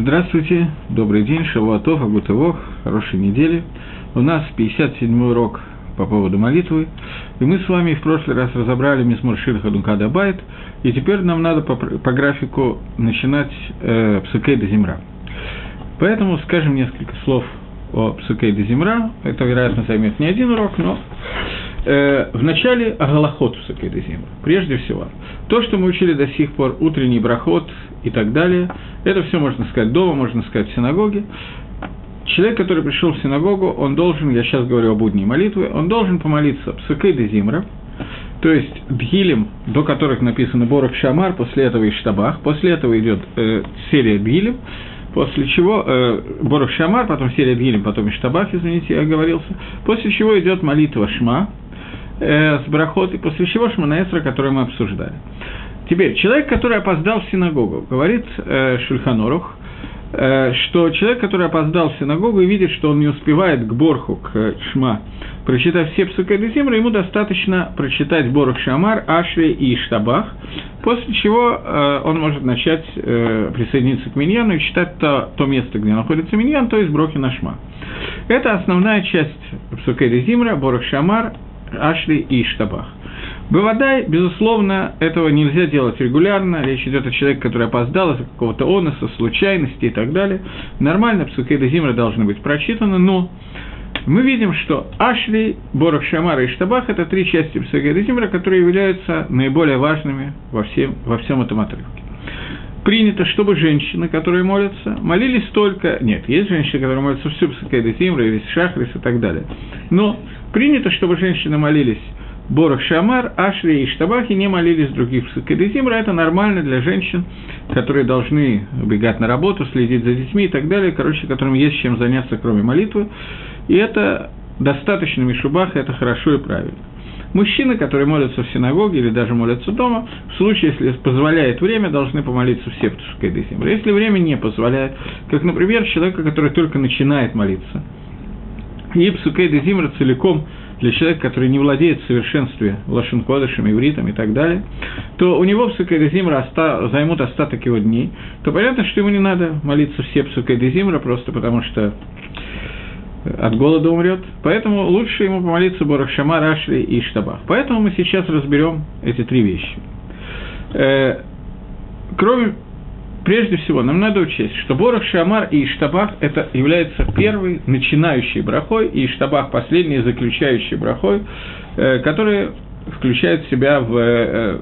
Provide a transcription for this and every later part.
Здравствуйте, добрый день, Шавуатов, Агутывох, хорошей недели. У нас 57-й урок по поводу молитвы, и мы с вами в прошлый раз разобрали Мисмур Ширха Дункада Байт, и теперь нам надо по, по графику начинать э, Псукейда Земра. Поэтому скажем несколько слов о Псукейда Земра, это, вероятно, займет не один урок, но э, в начале Агалахот Псукейда Земра, прежде всего. То, что мы учили до сих пор, утренний брахот и так далее, это все можно сказать дома, можно сказать в синагоге. Человек, который пришел в синагогу, он должен, я сейчас говорю о будней молитве, он должен помолиться Псукей де Зимра, то есть Дгилем, до которых написано Борох Шамар, после этого Иштабах, после этого идет э, серия Дгилем, после чего э, Борох Шамар, потом серия Дгилем, потом Иштабах, извините, я оговорился, после чего идет молитва Шма, э, с Брахот, и после чего Шманаэсра, который мы обсуждали. Теперь, человек, который опоздал в синагогу, говорит э, Шульханорух, э, что человек, который опоздал в синагогу и видит, что он не успевает к Борху, к Шма, прочитав все псукай Дезимра, ему достаточно прочитать Борох Шамар, Ашри и Штабах, после чего э, он может начать э, присоединиться к Миньяну и читать то, то место, где находится Миньян, то есть Брохи на Шма. Это основная часть псукай Дезимра, Борох Шамар, Ашри и Штабах. Бывадай, безусловно, этого нельзя делать регулярно. Речь идет о человеке, который опоздал из-за какого-то оноса, случайности и так далее. Нормально, псукейда зимра должны быть прочитаны, но мы видим, что Ашли, Борох Шамара и Штабах – это три части псукейда зимра, которые являются наиболее важными во, всем, во всем этом отрывке. Принято, чтобы женщины, которые молятся, молились только... Нет, есть женщины, которые молятся всю Псакейда Зимра, или Шахрис и так далее. Но принято, чтобы женщины молились Борох Шамар, Ашри и Штабахи не молились других Кедезимра. Это нормально для женщин, которые должны убегать на работу, следить за детьми и так далее, короче, которым есть чем заняться, кроме молитвы. И это достаточно Мишубах, это хорошо и правильно. Мужчины, которые молятся в синагоге или даже молятся дома, в случае, если позволяет время, должны помолиться все Псукейдесимра. Если время не позволяет, как, например, человека, который только начинает молиться, и Псукейдесимра целиком – для человека, который не владеет в совершенстве лошенкодышем, ивритом и так далее, то у него псукайдезимра оста- займут остаток его дней, то понятно, что ему не надо молиться все псукайдезимра, просто потому что от голода умрет. Поэтому лучше ему помолиться Борахшама, Рашли и Штабах. Поэтому мы сейчас разберем эти три вещи. Э, кроме прежде всего, нам надо учесть, что Борох Шамар и Иштабах – это является первый начинающий брахой, и Иштабах – последний заключающий брахой, э, который включает в себя в, э,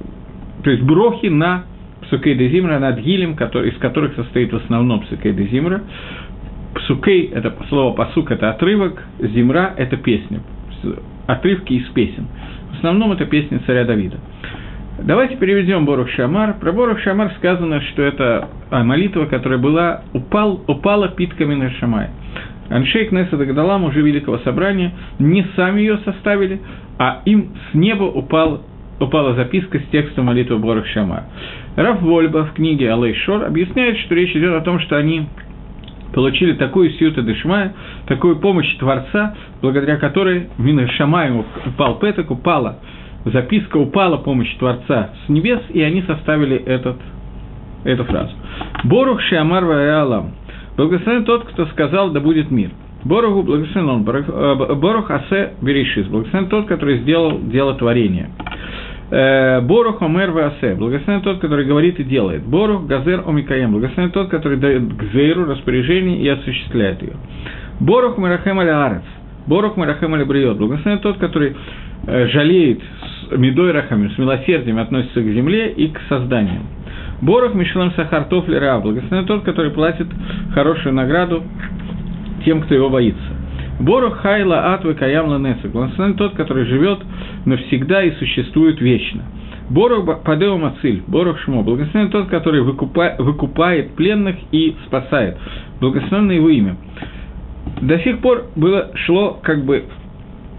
то есть брохи на Псукей Зимра, над Гилем, который, из которых состоит в основном Псукей Зимра. Псукей – это слово пасук, это отрывок, Зимра – это песня, отрывки из песен. В основном это песни царя Давида. Давайте переведем Борух Шамар. Про Борух Шамар сказано, что это а, молитва, которая была, упал, упала питками на Шамай. Аншейк Неса Дагдала, мужи Великого Собрания, не сами ее составили, а им с неба упал, упала записка с текстом молитвы Борух Шамар. Раф Вольба в книге Алей Шор объясняет, что речь идет о том, что они получили такую сиюта дешмая, такую помощь Творца, благодаря которой מן השמים упал פתק, упала записка упала помощь Творца с небес, и они составили этот, эту фразу. ברוך שאמר והיה העולם. Благословен тот, кто сказал, да будет мир. ברוך הוא благословен он, э, ברוך עושה בראשית, благословен тот, который сделал дело творения. Э, ברוך אומר ועושה, благословен тот, который говорит и делает. ברוך גוזר ומקיים, благословен тот, который дает Гзейру распоряжение и осуществляет ее. Борух Мирахем Алярец, Борух Мирахем Алибриот, благословен тот, который э, жалеет медой рахамим, с милосердием относится к земле и к созданию. Борох Мишлам Сахар Тофли Ра, благословен тот, который платит хорошую награду тем, кто его боится. Борох Хайла Атвы Каям Ланеса, благословен тот, который живет навсегда и существует вечно. Борох Падео Мациль, Борох Шмо, благословен тот, который выкупа, выкупает пленных и спасает. Благословен его имя. До сих пор было, шло как бы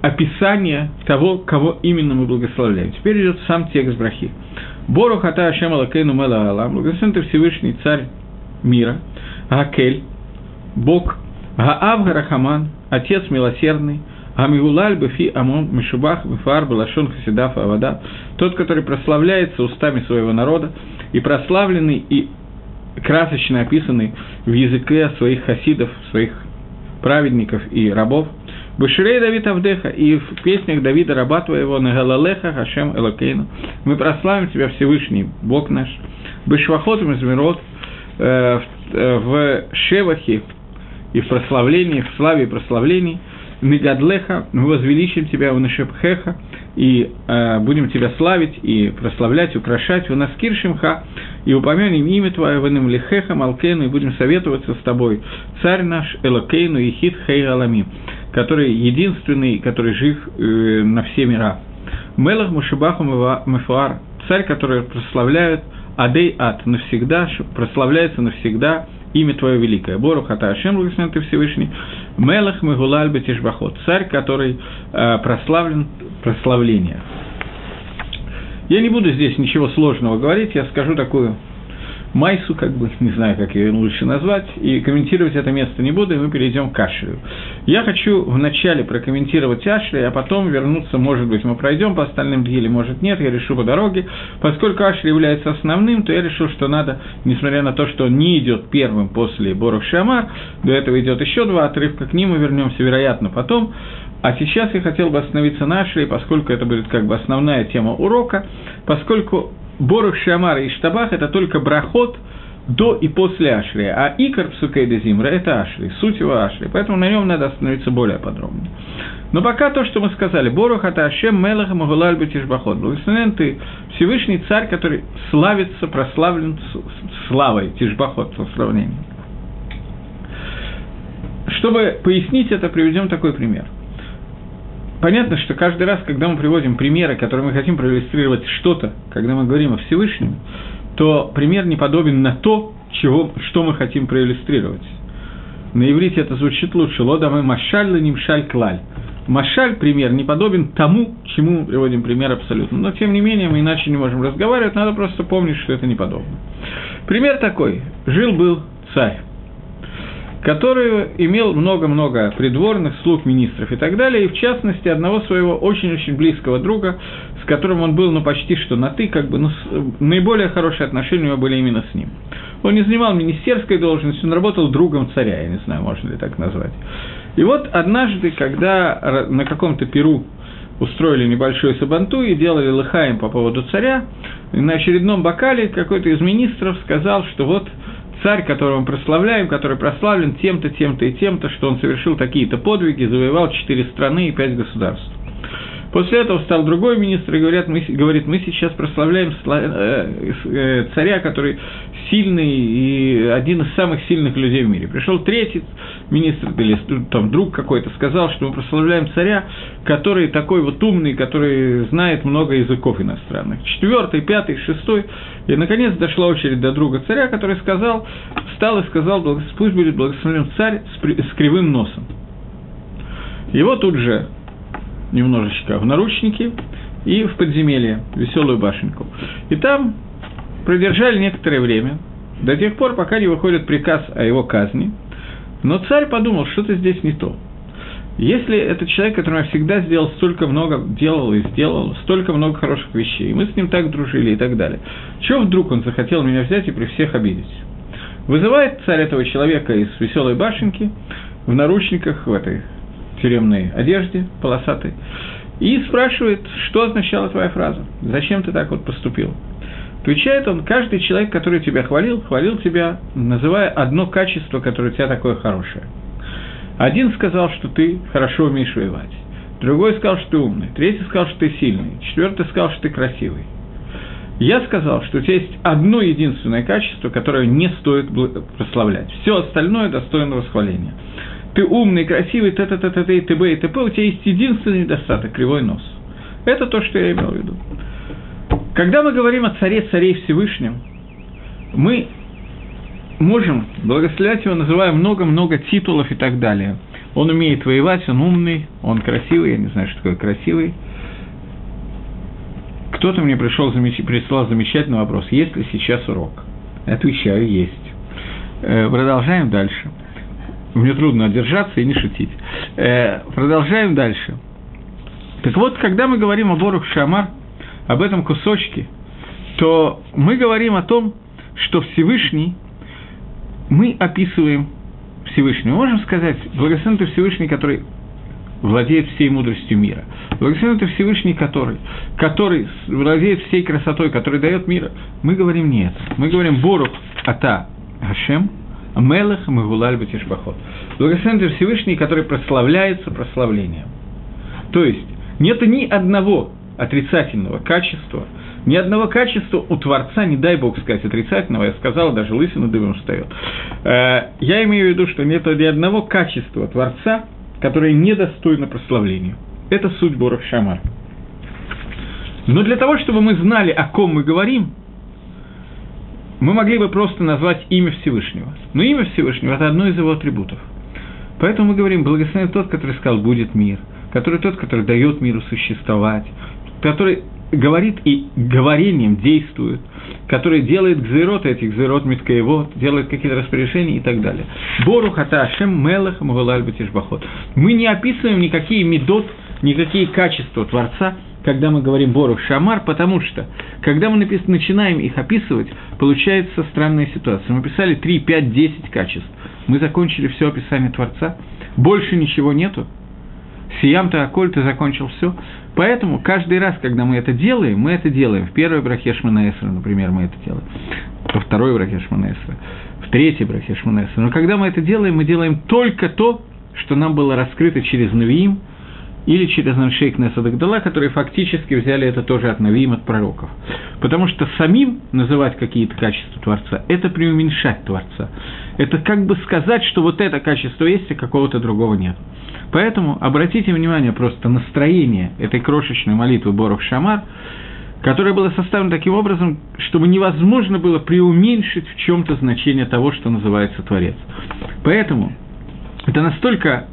описание того, кого именно мы благословляем. Теперь идет сам текст брахи. Бору хата Ашем Алакейну Мела Алам, благословен ты Всевышний Царь мира, Гакель, Бог, Гаав Гарахаман, Отец милосердный, Амигулаль Бефи Амон Мишубах Бефар Балашон Хасидаф Авада, тот, который прославляется устами своего народа, и прославленный и красочно описаны в языке своих хасидов, своих праведников и рабов. Баширей Давид Авдеха и в песнях Давида раба твоего на Галалеха Хашем Элокейну. Мы прославим тебя Всевышний, Бог наш. Башвахот Мизмирот э, э, в Шевахе и в прославлении, в славе и прославлении – Мегадлеха, возвеличим тебя в Нашепхеха, и э, будем тебя славить и прославлять, украшать в Наскиршимха, и упомянем имя твое в Лихеха, Малкену, и будем советоваться с тобой, царь наш, Элокейну, Ехид, Хей Алами, который единственный, который жив э, на все мира. Мелах Мушибаху Мефуар, царь, который прославляет Адей Ад навсегда, прославляется навсегда, имя Твое великое. Бору Хата Ашем, Всевышний. Мелах Мегулаль Бетишбахот. Царь, который э, прославлен прославление. Я не буду здесь ничего сложного говорить, я скажу такую Майсу, как бы, не знаю, как ее лучше назвать, и комментировать это место не буду, и мы перейдем к Ашлю. Я хочу вначале прокомментировать Ашли, а потом вернуться, может быть, мы пройдем по остальным или может нет, я решу по дороге. Поскольку Ашли является основным, то я решил, что надо, несмотря на то, что он не идет первым после Борух Шамар, до этого идет еще два отрывка, к ним мы вернемся, вероятно, потом. А сейчас я хотел бы остановиться на Ашли, поскольку это будет как бы основная тема урока, поскольку Борух Шамар и Штабах – это только брахот до и после Ашри, а Икар Псукейда Зимра – это Ашри, суть его Ашри, поэтому на нем надо остановиться более подробно. Но пока то, что мы сказали, Борух – это Ашем Мелаха Магулаль Тишбахот, благословен ты Всевышний Царь, который славится, прославлен славой, Тишбахот, прославлением. Чтобы пояснить это, приведем такой пример – понятно, что каждый раз, когда мы приводим примеры, которые мы хотим проиллюстрировать что-то, когда мы говорим о Всевышнем, то пример не подобен на то, чего, что мы хотим проиллюстрировать. На иврите это звучит лучше. Лода мы машаль нимшаль клаль. Машаль, пример, не подобен тому, чему приводим пример абсолютно. Но, тем не менее, мы иначе не можем разговаривать, надо просто помнить, что это не подобно. Пример такой. Жил-был царь который имел много-много придворных, слуг, министров и так далее, и в частности одного своего очень-очень близкого друга, с которым он был ну, почти что на «ты», как бы, ну, наиболее хорошие отношения у него были именно с ним. Он не занимал министерской должности, он работал другом царя, я не знаю, можно ли так назвать. И вот однажды, когда на каком-то перу устроили небольшой сабанту и делали лыхаем по поводу царя, на очередном бокале какой-то из министров сказал, что вот царь, которого мы прославляем, который прославлен тем-то, тем-то и тем-то, что он совершил такие-то подвиги, завоевал четыре страны и пять государств. После этого стал другой министр и говорят, мы, говорит, мы сейчас прославляем э, э, царя, который сильный и один из самых сильных людей в мире. Пришел третий министр или там друг какой-то, сказал, что мы прославляем царя, который такой вот умный, который знает много языков иностранных. Четвертый, пятый, шестой. И, наконец, дошла очередь до друга царя, который сказал, встал и сказал, пусть будет благословен царь с кривым носом. Его тут же немножечко в наручники и в подземелье, веселую башенку. И там продержали некоторое время, до тех пор, пока не выходит приказ о его казни. Но царь подумал, что-то здесь не то. Если это человек, который всегда сделал столько много, делал и сделал, столько много хороших вещей, мы с ним так дружили и так далее, чего вдруг он захотел меня взять и при всех обидеть? Вызывает царь этого человека из веселой башенки в наручниках, в этой тюремной одежде полосатой, и спрашивает, что означала твоя фраза, зачем ты так вот поступил. Отвечает он, каждый человек, который тебя хвалил, хвалил тебя, называя одно качество, которое у тебя такое хорошее. Один сказал, что ты хорошо умеешь воевать, другой сказал, что ты умный, третий сказал, что ты сильный, четвертый сказал, что ты красивый. Я сказал, что у тебя есть одно единственное качество, которое не стоит прославлять. Все остальное достойно восхваления ты умный, красивый, т т т т т и т.б. и т.п., у тебя есть единственный недостаток – кривой нос. Это то, что я имел в виду. Когда мы говорим о царе царей Всевышнем, мы можем благословлять его, называя много-много титулов и так далее. Он умеет воевать, он умный, он красивый, я не знаю, что такое красивый. Кто-то мне пришел, прислал замечательный вопрос, есть ли сейчас урок? Отвечаю, есть. Э, продолжаем дальше мне трудно держаться и не шутить. Э, продолжаем дальше. Так вот, когда мы говорим о Борух Шамар, об этом кусочке, то мы говорим о том, что Всевышний мы описываем Всевышнего. Мы можем сказать, благословен ты Всевышний, который владеет всей мудростью мира. Благословен это Всевышний, который, который владеет всей красотой, который дает мир. Мы говорим нет. Мы говорим Борух Ата Хашем, Мелах Мегулаль Батишбахот. Благословен это Всевышний, который прославляется прославлением. То есть, нет ни одного отрицательного качества, ни одного качества у Творца, не дай Бог сказать отрицательного, я сказал, даже лысина дымом встает. Э, я имею в виду, что нет ни одного качества Творца, которое недостойно прославлению. Это суть Борох Шамар. Но для того, чтобы мы знали, о ком мы говорим, мы могли бы просто назвать имя Всевышнего. Но имя Всевышнего – это одно из его атрибутов. Поэтому мы говорим, благословен тот, который сказал «будет мир», который тот, который дает миру существовать, который говорит и говорением действует, который делает гзерот этих гзерот миткаевод, делает какие-то распоряжения и так далее. Бору хата ашем мелах мгулаль. Мы не описываем никакие медот, никакие качества Творца, когда мы говорим Борух Шамар, потому что, когда мы напис... начинаем их описывать, получается странная ситуация. Мы писали 3, 5, 10 качеств. Мы закончили все описание Творца, больше ничего нету. Сиям-то, Аколь, ты закончил все. Поэтому каждый раз, когда мы это делаем, мы это делаем. В первой брахе Шманаэсра, например, мы это делаем. Во второй брахе Шманаэсра. В третьей брахе Шманаэсра. Но когда мы это делаем, мы делаем только то, что нам было раскрыто через Навиим или через Нашейк Несадагдала, которые фактически взяли это тоже от Навиим, от пророков. Потому что самим называть какие-то качества Творца – это преуменьшать Творца. Это как бы сказать, что вот это качество есть, а какого-то другого нет. Поэтому обратите внимание просто настроение этой крошечной молитвы Боров Шамар, которая была составлена таким образом, чтобы невозможно было преуменьшить в чем-то значение того, что называется Творец. Поэтому это настолько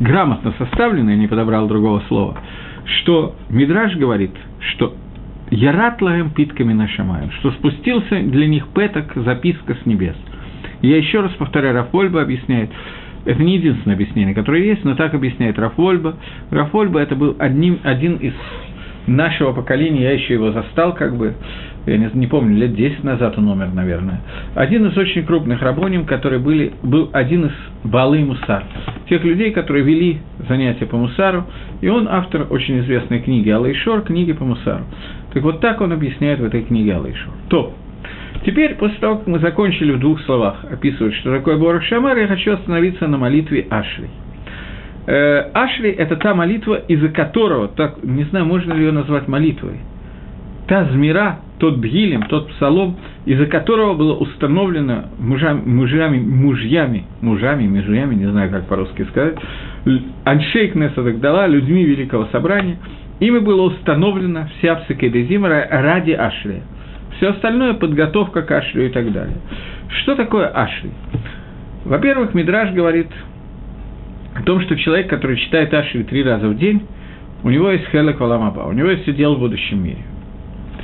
грамотно составлено, я не подобрал другого слова, что Мидраж говорит, что Ярат лаем питками нашамаем, что спустился для них петок, записка с небес. Я еще раз повторяю, Рафольба объясняет, это не единственное объяснение, которое есть, но так объясняет Рафольба. Рафольба это был одним, один из нашего поколения, я еще его застал, как бы, я не, не помню, лет 10 назад он умер, наверное. Один из очень крупных рабоним, который были, был один из Балы Мусар, тех людей, которые вели занятия по Мусару, и он автор очень известной книги Алайшор, книги по Мусару. Так вот так он объясняет в этой книге Алайшор. То, Теперь, после того, как мы закончили в двух словах описывать, что такое Борох Шамар, я хочу остановиться на молитве Ашри. Э, Ашри – это та молитва, из-за которого, так, не знаю, можно ли ее назвать молитвой, та змира, тот бгилем, тот псалом, из-за которого было установлено мужами, мужьями, мужьями, мужами, мужьями, не знаю, как по-русски сказать, Аншейк Несадагдала, людьми Великого Собрания, ими было установлено вся псикедезима ради Ашри. Все остальное – подготовка к Ашри и так далее. Что такое Ашри? Во-первых, Мидраж говорит о том, что человек, который читает Ашри три раза в день, у него есть Хелек Валамаба, у него есть удел в будущем мире.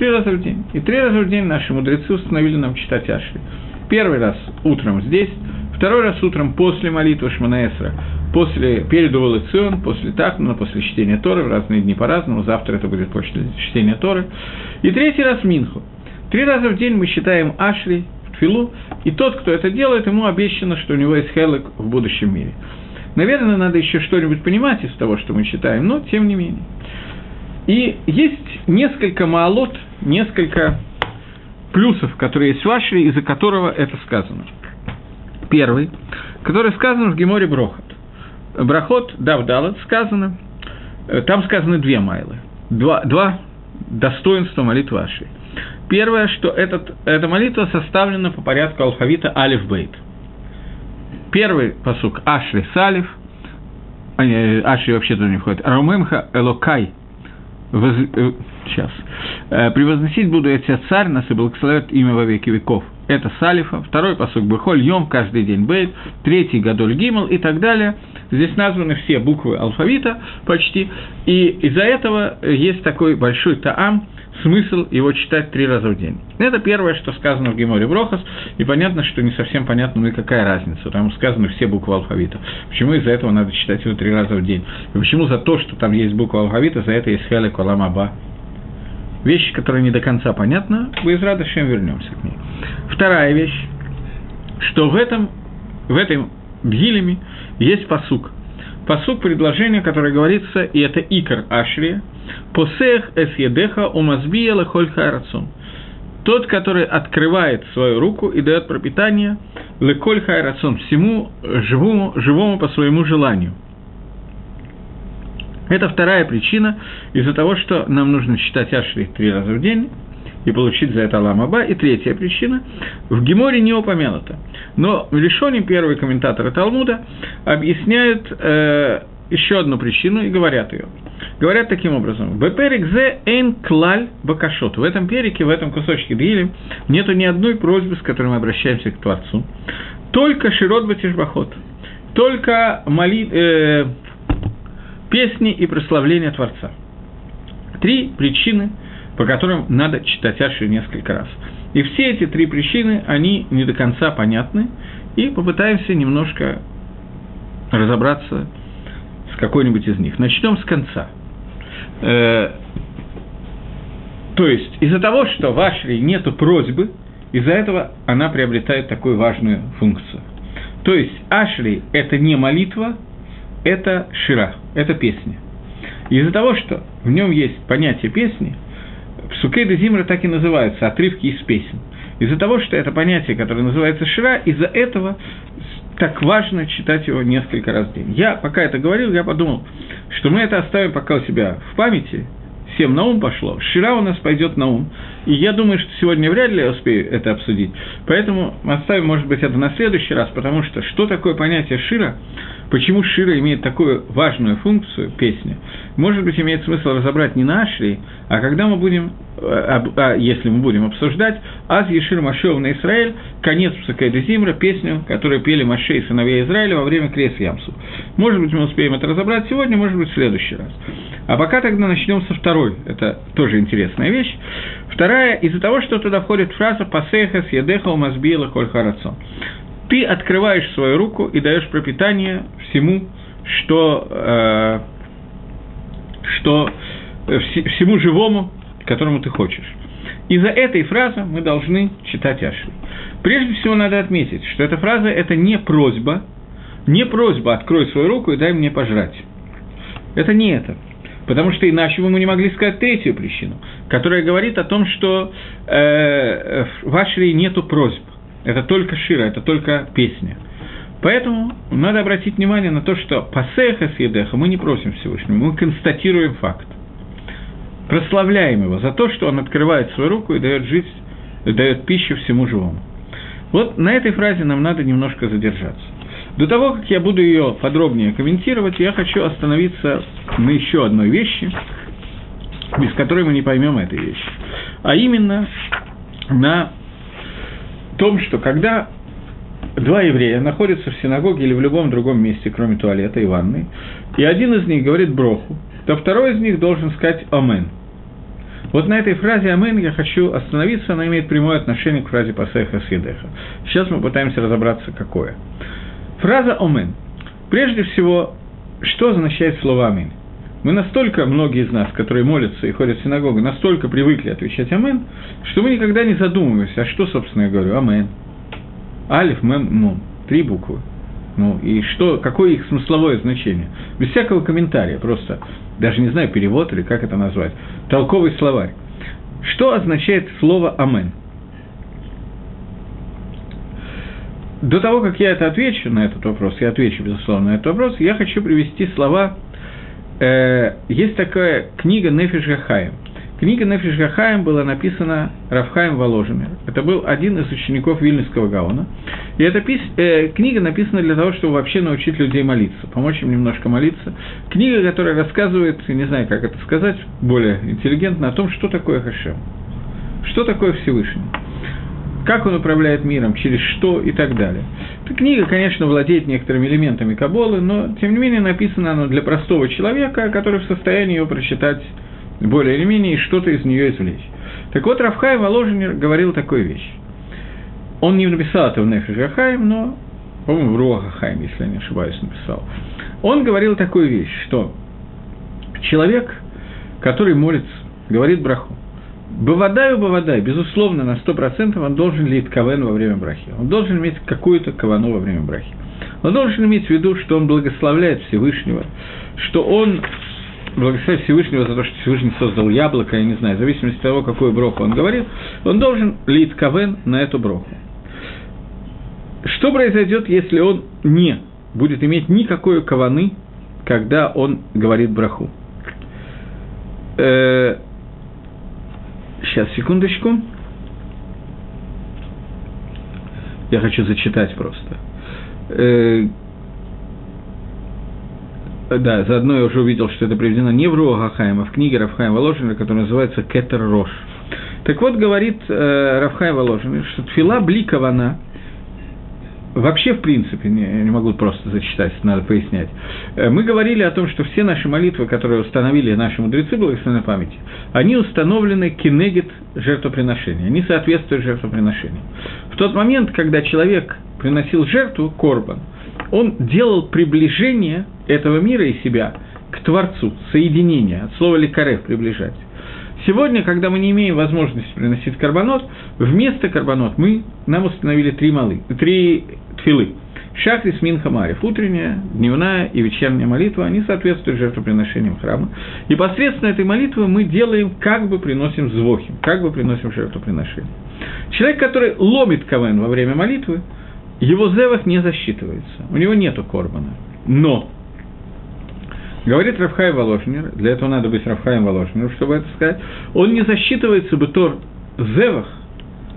Три раза в день. И три раза в день наши мудрецы установили нам читать Ашри. Первый раз утром здесь, второй раз утром после молитвы Шманаэсра, после, перед Увалыцион, после Тахнуна, после чтения Торы, в разные дни по-разному, завтра это будет после чтения Торы, и третий раз Минху. Три раза в день мы считаем Ашри, Тфилу, и тот, кто это делает, ему обещано, что у него есть хелек в будущем мире. Наверное, надо еще что-нибудь понимать из того, что мы читаем, но тем не менее. И есть несколько маалот, несколько плюсов, которые есть в Ашре, из-за которого это сказано. Первый, который сказан в Геморе Брохот. Брахот, Давдалат, сказано, э, там сказаны две майлы, два, два достоинства молитвы Ашри. Первое, что этот, эта молитва составлена по порядку алфавита Алиф Бейт. Первый посук Ашри Салиф, а, Ашри вообще туда не входит, Ромемха Элокай, воз, э, сейчас, э, превозносить буду я тебя царь, нас и благословят имя во веки веков. Это Салифа, второй посук Бехоль, Йом, каждый день Бейт, третий Гадоль Гимл и так далее. Здесь названы все буквы алфавита почти, и из-за этого есть такой большой таам, смысл его читать три раза в день. Это первое, что сказано в Геморе Брохас, и понятно, что не совсем понятно, ну и какая разница, там сказаны все буквы алфавита. Почему из-за этого надо читать его три раза в день? И почему за то, что там есть буква алфавита, за это есть хелек оламаба? Вещь, которая не до конца понятна, мы из Радошем вернемся к ней. Вторая вещь, что в этом, в этом Бгилеме есть посук. Посук предложения, которое говорится, и это икор Ашрия, «Посех эс едеха умазбия лехоль харацун». Тот, который открывает свою руку и дает пропитание леколь хайрацон всему живому, живому по своему желанию. Это вторая причина из-за того, что нам нужно читать Ашри три раза в день и получить за это Аламаба. И третья причина в Геморе не упомянута. Но в Лишоне первые комментаторы Талмуда объясняют э, еще одну причину и говорят ее. Говорят таким образом. Беперик зе эйн клаль бакашот. В этом перике, в этом кусочке Дили нету ни одной просьбы, с которой мы обращаемся к Творцу. Только широт батишбахот. Только моли, э, песни и прославление Творца. Три причины, по которым надо читать Аши несколько раз. И все эти три причины, они не до конца понятны, и попытаемся немножко разобраться с какой-нибудь из них. Начнем с конца. Э, то есть, из-за того, что в Ашре нету просьбы, из-за этого она приобретает такую важную функцию. То есть, Ашри – это не молитва, это шира, это песня. Из-за того, что в нем есть понятие песни, в Сукейда Зимра так и называются отрывки из песен. Из-за того, что это понятие, которое называется шира, из-за этого так важно читать его несколько раз в день. Я, пока это говорил, я подумал, что мы это оставим пока у себя в памяти, всем на ум пошло, Шира у нас пойдет на ум. И я думаю, что сегодня вряд ли я успею это обсудить. Поэтому оставим, может быть, это на следующий раз, потому что что такое понятие Шира, почему Шира имеет такую важную функцию, песня, может быть, имеет смысл разобрать не на Ашри, а когда мы будем, а, а, если мы будем обсуждать Аз Ешир Машев на Израиль, конец Псакайда Зимра, песню, которую пели Маше и сыновья Израиля во время Крес Ямсу. Может быть, мы успеем это разобрать сегодня, может быть, в следующий раз. А пока тогда начнем со второй, это тоже интересная вещь. Вторая, из-за того, что туда входит фраза «пасеха с ядеха умазбила коль харацон». Ты открываешь свою руку и даешь пропитание всему, что, э, что э, всему живому, которому ты хочешь. Из-за этой фразы мы должны читать Ашри. Прежде всего надо отметить, что эта фраза – это не просьба, не просьба «открой свою руку и дай мне пожрать». Это не это. Потому что иначе бы мы не могли сказать третью причину, которая говорит о том, что э, в Ашре нету просьб. Это только шира, это только песня. Поэтому надо обратить внимание на то, что пасеха с едеха мы не просим Всевышнего, мы констатируем факт. Прославляем его за то, что он открывает свою руку и дает жизнь, дает пищу всему живому. Вот на этой фразе нам надо немножко задержаться. До того, как я буду ее подробнее комментировать, я хочу остановиться на еще одной вещи, без которой мы не поймем этой вещи. А именно на том, что когда два еврея находятся в синагоге или в любом другом месте, кроме туалета и ванны, и один из них говорит броху, то второй из них должен сказать «Амен». Вот на этой фразе «Амен» я хочу остановиться, она имеет прямое отношение к фразе «Пасеха Сидеха». Сейчас мы пытаемся разобраться, какое. Фраза «Омен». Прежде всего, что означает слово «Амин»? Мы настолько, многие из нас, которые молятся и ходят в синагогу, настолько привыкли отвечать «Амен», что мы никогда не задумываемся, а что, собственно, я говорю, «Амен». Алиф, Мем, Нун. Три буквы. Ну, и что, какое их смысловое значение? Без всякого комментария, просто, даже не знаю, перевод или как это назвать, толковый словарь. Что означает слово «Амен»? До того, как я это отвечу на этот вопрос, я отвечу, безусловно, на этот вопрос, я хочу привести слова. Э, есть такая книга Нефиш Гахаем. Книга Нефиш Гахаем была написана Рафхаем Воложиме. Это был один из учеников Вильнюсского Гаона. И эта пис... э, книга написана для того, чтобы вообще научить людей молиться, помочь им немножко молиться. Книга, которая рассказывает, не знаю, как это сказать, более интеллигентно, о том, что такое Хашем. Что такое Всевышний как он управляет миром, через что и так далее. Книга, конечно, владеет некоторыми элементами Каболы, но, тем не менее, написана она для простого человека, который в состоянии ее прочитать более или менее и что-то из нее извлечь. Так вот, Рафхай Воложенер говорил такую вещь. Он не написал это в Нефиш Рахаим, но, по-моему, в Руахахаим, если я не ошибаюсь, написал. Он говорил такую вещь, что человек, который молится, говорит браху, Бавадаю, Бавадай, безусловно, на 100% он должен лить кавен во время брахи. Он должен иметь какую-то кавану во время брахи. Он должен иметь в виду, что он благословляет Всевышнего, что он благословляет Всевышнего за то, что Всевышний создал яблоко, я не знаю, в зависимости от того, какую броху он говорит, он должен лить кавен на эту броху. Что произойдет, если он не будет иметь никакой каваны, когда он говорит браху? Сейчас, секундочку. Я хочу зачитать просто. Э, да, заодно я уже увидел, что это приведено не в Руа а в книге Рафхаем Воложина, которая называется «Кетер Рош». Так вот, говорит э, Рафхаем Воложин, что тфила бликована – Вообще, в принципе, не, не могу просто зачитать, надо пояснять. Э, мы говорили о том, что все наши молитвы, которые установили наши мудрецы благословенной памяти, они установлены кинегет жертвоприношения, они соответствуют жертвоприношению. В тот момент, когда человек приносил жертву, корбан, он делал приближение этого мира и себя к Творцу, соединение, от слова «лекарев» – приближать. Сегодня, когда мы не имеем возможности приносить карбонот, вместо карбонот мы, нам установили три, малы, три тфилы. Шахрис Минха Марев, утренняя, дневная и вечерняя молитва, они соответствуют жертвоприношениям храма. И посредством этой молитвы мы делаем, как бы приносим звохим, как бы приносим жертвоприношение. Человек, который ломит кавен во время молитвы, его зевах не засчитывается, у него нету корбана. Но Говорит Рафхай Воложнер, для этого надо быть Рафхаем Воложнером, чтобы это сказать, он не засчитывается бетор зевах,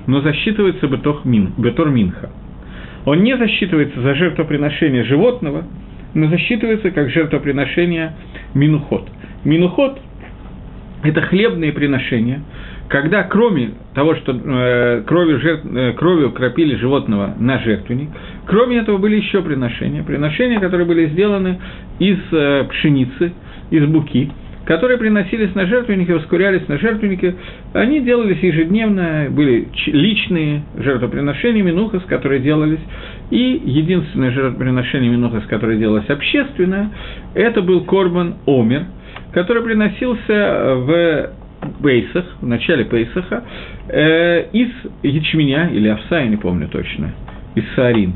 но засчитывается бетор, мин, бетор минха. Он не засчитывается за жертвоприношение животного, но засчитывается как жертвоприношение минуход. Минуход – это хлебные приношения, когда кроме того, что э, кровью, жертв, э, кровью кропили животного на жертвенник, кроме этого были еще приношения, приношения, которые были сделаны из э, пшеницы, из буки, которые приносились на жертвенники, ускорялись на жертвенники, они делались ежедневно, были личные жертвоприношения Минухас, которые делались, и единственное жертвоприношение Минухас, которое делалось общественное, это был Корбан Омер, который приносился в Пейсах, в начале Пейсаха, э, из ячменя, или овса, я не помню точно, из саарин,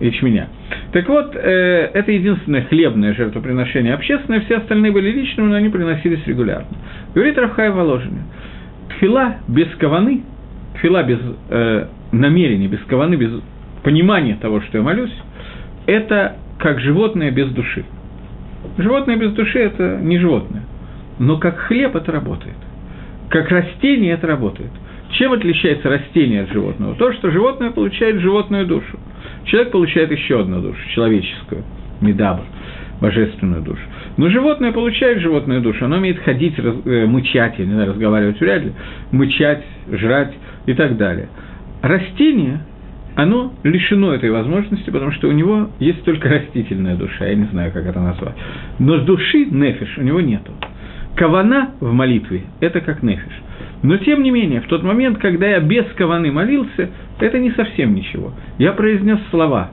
ячменя. Так вот, э, это единственное хлебное жертвоприношение общественное, все остальные были личными, но они приносились регулярно. Говорит Рафхай Воложин, тфила без каваны, тфила без э, намерения, без каваны, без понимания того, что я молюсь, это как животное без души. Животное без души – это не животное, но как хлеб это работает. Как растение это работает. Чем отличается растение от животного? То, что животное получает животную душу. Человек получает еще одну душу, человеческую, медабр, божественную душу. Но животное получает животную душу, оно умеет ходить, раз, э, мычать, я не знаю, разговаривать вряд ли, мычать, жрать и так далее. Растение, оно лишено этой возможности, потому что у него есть только растительная душа, я не знаю, как это назвать. Но души, нефиш, у него нету. Кавана в молитве – это как нефиш. Но тем не менее, в тот момент, когда я без каваны молился, это не совсем ничего. Я произнес слова.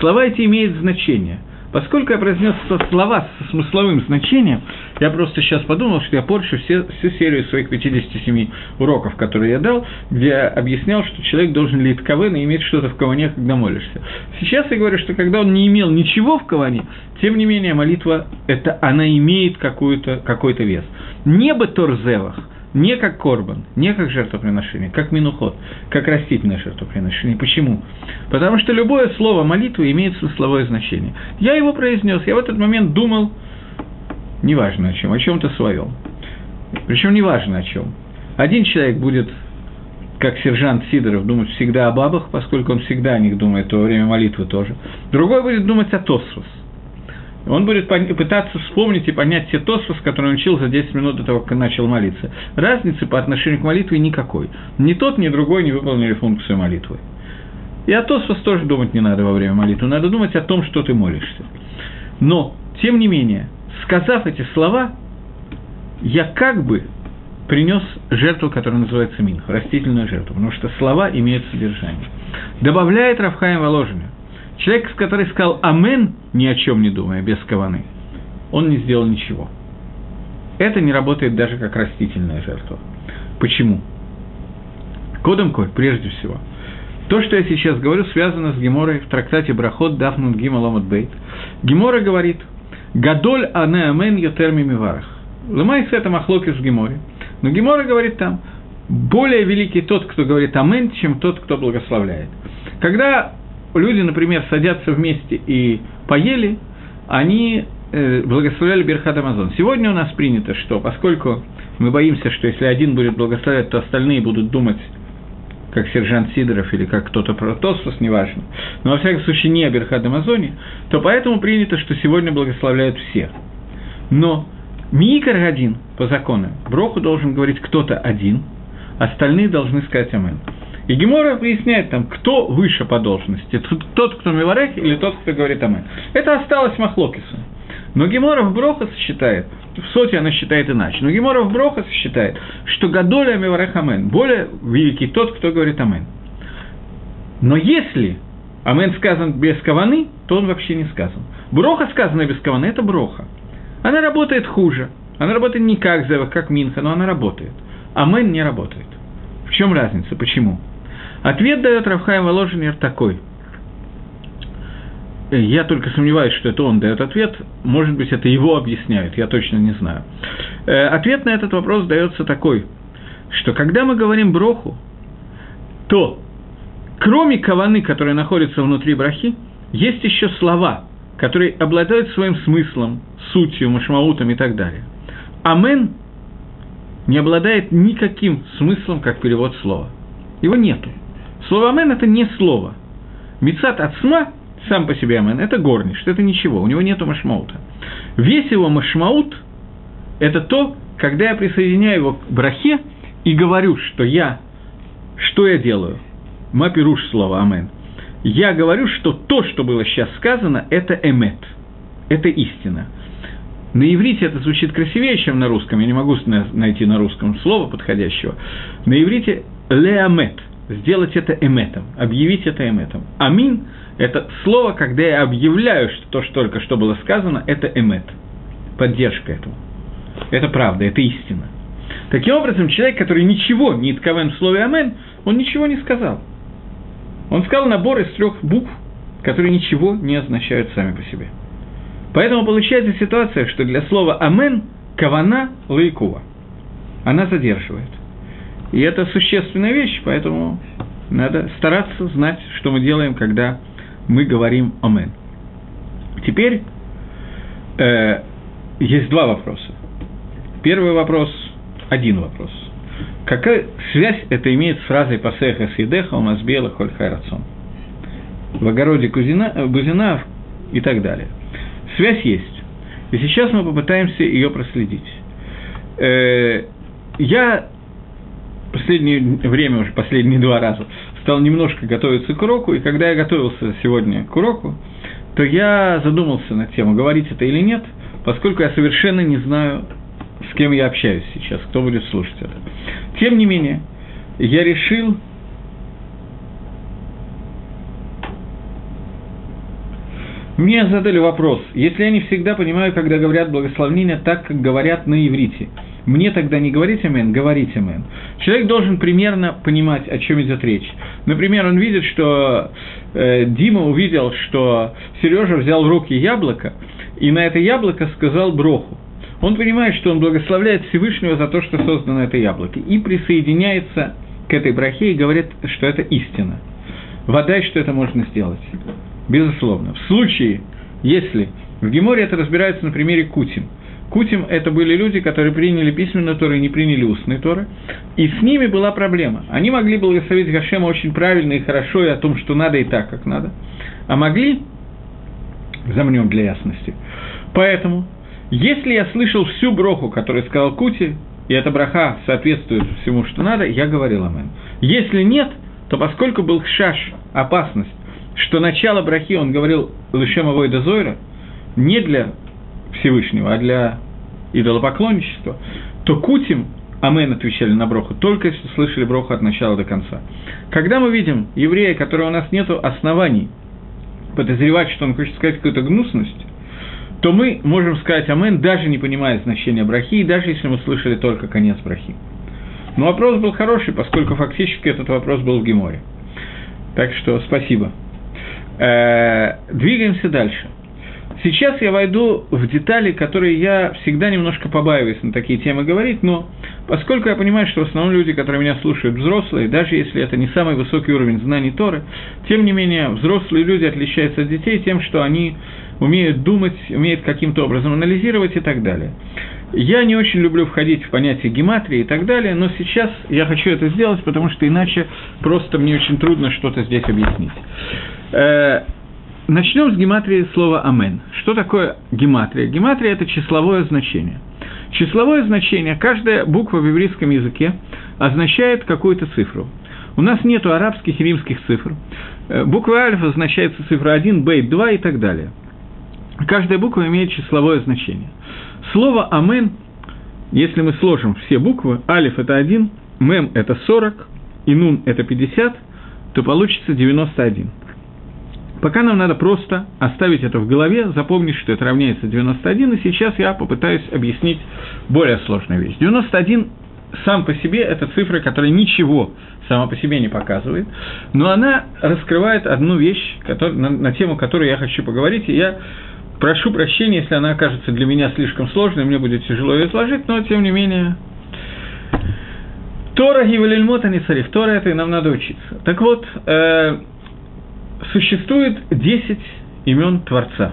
Слова эти имеют значение – Поскольку я произнес слова со смысловым значением, я просто сейчас подумал, что я порчу все, всю серию своих 57 уроков, которые я дал, где я объяснял, что человек должен лить кавен и иметь что-то в каване, когда молишься. Сейчас я говорю, что когда он не имел ничего в каване, тем не менее молитва, это, она имеет какой-то вес. Не бы Торзевах, не как корбан, не как жертвоприношение, как минуход, как растительное жертвоприношение. Почему? Потому что любое слово молитвы имеет смысловое значение. Я его произнес, я в этот момент думал, неважно о чем, о чем-то своем. Причем неважно о чем. Один человек будет, как сержант Сидоров, думать всегда о бабах, поскольку он всегда о них думает, во время молитвы тоже. Другой будет думать о Тосфос – он будет пытаться вспомнить и понять те тосфос, которые он учил за 10 минут до того, как начал молиться. Разницы по отношению к молитве никакой. Ни тот, ни другой не выполнили функцию молитвы. И о тосфос тоже думать не надо во время молитвы. Надо думать о том, что ты молишься. Но, тем не менее, сказав эти слова, я как бы принес жертву, которая называется минх, растительную жертву, потому что слова имеют содержание. Добавляет Рафхаем Воложина – Человек, который сказал «Амен», ни о чем не думая, без каваны, он не сделал ничего. Это не работает даже как растительная жертва. Почему? Кодом Коль, прежде всего. То, что я сейчас говорю, связано с Геморой в трактате Брахот Дафнут Гималомат Бейт. Гемора говорит, Гадоль анеамен йотерми миварах. Лымайся это махлокис в Геморе. Но Гемора говорит там, более великий тот, кто говорит амен, чем тот, кто благословляет. Когда люди, например, садятся вместе и поели, они э, благословляли Берхат Амазон. Сегодня у нас принято, что поскольку мы боимся, что если один будет благословлять, то остальные будут думать, как сержант Сидоров или как кто-то про Тосфос, неважно, но во всяком случае не о Берхат Амазоне, то поэтому принято, что сегодня благословляют все. Но Микар один по закону, Броху должен говорить кто-то один, остальные должны сказать Амен. И Гемора выясняет там, кто выше по должности, тот, кто Миварех, или тот, кто говорит Амен. Это осталось Махлокису. Но Гемора в Брохас считает, в Соте она считает иначе, но Гемора в Брохас считает, что Гадоля Миварех Амен, более великий тот, кто говорит Амен. Но если Амен сказан без каваны, то он вообще не сказан. Броха сказана без каваны – это броха. Она работает хуже. Она работает не как Зева, как Минха, но она работает. Амен не работает. В чем разница? Почему? Ответ дает Равхайм Воложенер такой – я только сомневаюсь, что это он дает ответ. Может быть, это его объясняют, я точно не знаю. Э, ответ на этот вопрос дается такой, что когда мы говорим броху, то кроме каваны, которые находятся внутри брахи, есть еще слова, которые обладают своим смыслом, сутью, машмаутом и так далее. Амен не обладает никаким смыслом, как перевод слова. Его нету. Слово «амен» – это не слово. Мицат ацма сам по себе амен, это горниш, это ничего, у него нет машмаута. Весь его машмаут – это то, когда я присоединяю его к брахе и говорю, что я, что я делаю? Мапируш слово амен. Я говорю, что то, что было сейчас сказано, это эмет, это истина. На иврите это звучит красивее, чем на русском. Я не могу найти на русском слова подходящего. На иврите леамет. Сделать это эметом. Объявить это эметом. Амин это слово, когда я объявляю, что то, что только что было сказано, это эмет. Поддержка этого. Это правда, это истина. Таким образом, человек, который ничего не итковен в слове «амен», он ничего не сказал. Он сказал набор из трех букв, которые ничего не означают сами по себе. Поэтому получается ситуация, что для слова «амен» кавана лайкува. Она задерживает. И это существенная вещь, поэтому надо стараться знать, что мы делаем, когда мы говорим «Амен». Теперь э, есть два вопроса. Первый вопрос, один вопрос. Какая связь это имеет с фразой «Пасеха сидеха, умазбела, холь хайрацон»? В огороде Кузина, Бузина и так далее. Связь есть. И сейчас мы попытаемся ее проследить. Э, я последнее время, уже последние два раза, стал немножко готовиться к уроку, и когда я готовился сегодня к уроку, то я задумался над тем, говорить это или нет, поскольку я совершенно не знаю, с кем я общаюсь сейчас, кто будет слушать это. Тем не менее, я решил Мне задали вопрос, если я не всегда понимаю, когда говорят благословление так, как говорят на иврите, мне тогда не говорить амен, говорить амен. Человек должен примерно понимать, о чем идет речь. Например, он видит, что э, Дима увидел, что Сережа взял в руки яблоко, и на это яблоко сказал броху. Он понимает, что он благословляет Всевышнего за то, что создано это яблоко, и присоединяется к этой брахе и говорит, что это истина. Вода, что это можно сделать. Безусловно. В случае, если в Геморе это разбирается на примере Кутим. Кутим – это были люди, которые приняли письменную Торы и не приняли устные Торы. И с ними была проблема. Они могли благословить Гашема очень правильно и хорошо, и о том, что надо и так, как надо. А могли, замнем для ясности. Поэтому, если я слышал всю броху, которую сказал Кути, и эта браха соответствует всему, что надо, я говорил амен. Если нет, то поскольку был шаш, опасность, что начало брахи, он говорил Лешема Войда Зойра, не для Всевышнего, а для идолопоклонничества, то Кутим, Амен отвечали на броху, только если слышали броху от начала до конца. Когда мы видим еврея, которого у нас нет оснований подозревать, что он хочет сказать какую-то гнусность, то мы можем сказать Амен, даже не понимая значения брахи, и даже если мы слышали только конец брахи. Но вопрос был хороший, поскольку фактически этот вопрос был в Геморе. Так что спасибо. Э, двигаемся дальше. Сейчас я войду в детали, которые я всегда немножко побаиваюсь на такие темы говорить, но поскольку я понимаю, что в основном люди, которые меня слушают, взрослые, даже если это не самый высокий уровень знаний Торы, тем не менее взрослые люди отличаются от детей тем, что они умеют думать, умеют каким-то образом анализировать и так далее. Я не очень люблю входить в понятие гематрии и так далее, но сейчас я хочу это сделать, потому что иначе просто мне очень трудно что-то здесь объяснить. Э, начнем с гематрии слова «амен». Что такое гематрия? Гематрия – это числовое значение. Числовое значение, каждая буква в еврейском языке означает какую-то цифру. У нас нет арабских и римских цифр. Э, буква альфа означает цифра 1, бейт 2 и так далее. Каждая буква имеет числовое значение. Слово «амен», если мы сложим все буквы, алиф – это 1, мем – это 40, и нун – это 50, то получится 91. Пока нам надо просто оставить это в голове, запомнить, что это равняется 91, и сейчас я попытаюсь объяснить более сложную вещь. 91 сам по себе – это цифра, которая ничего сама по себе не показывает, но она раскрывает одну вещь, который, на, на тему которой я хочу поговорить, и я прошу прощения, если она окажется для меня слишком сложной, мне будет тяжело ее изложить, но тем не менее Тора Гивалильмота не царев. Тора это и нам надо учиться. Так вот, э, существует 10 имен Творца.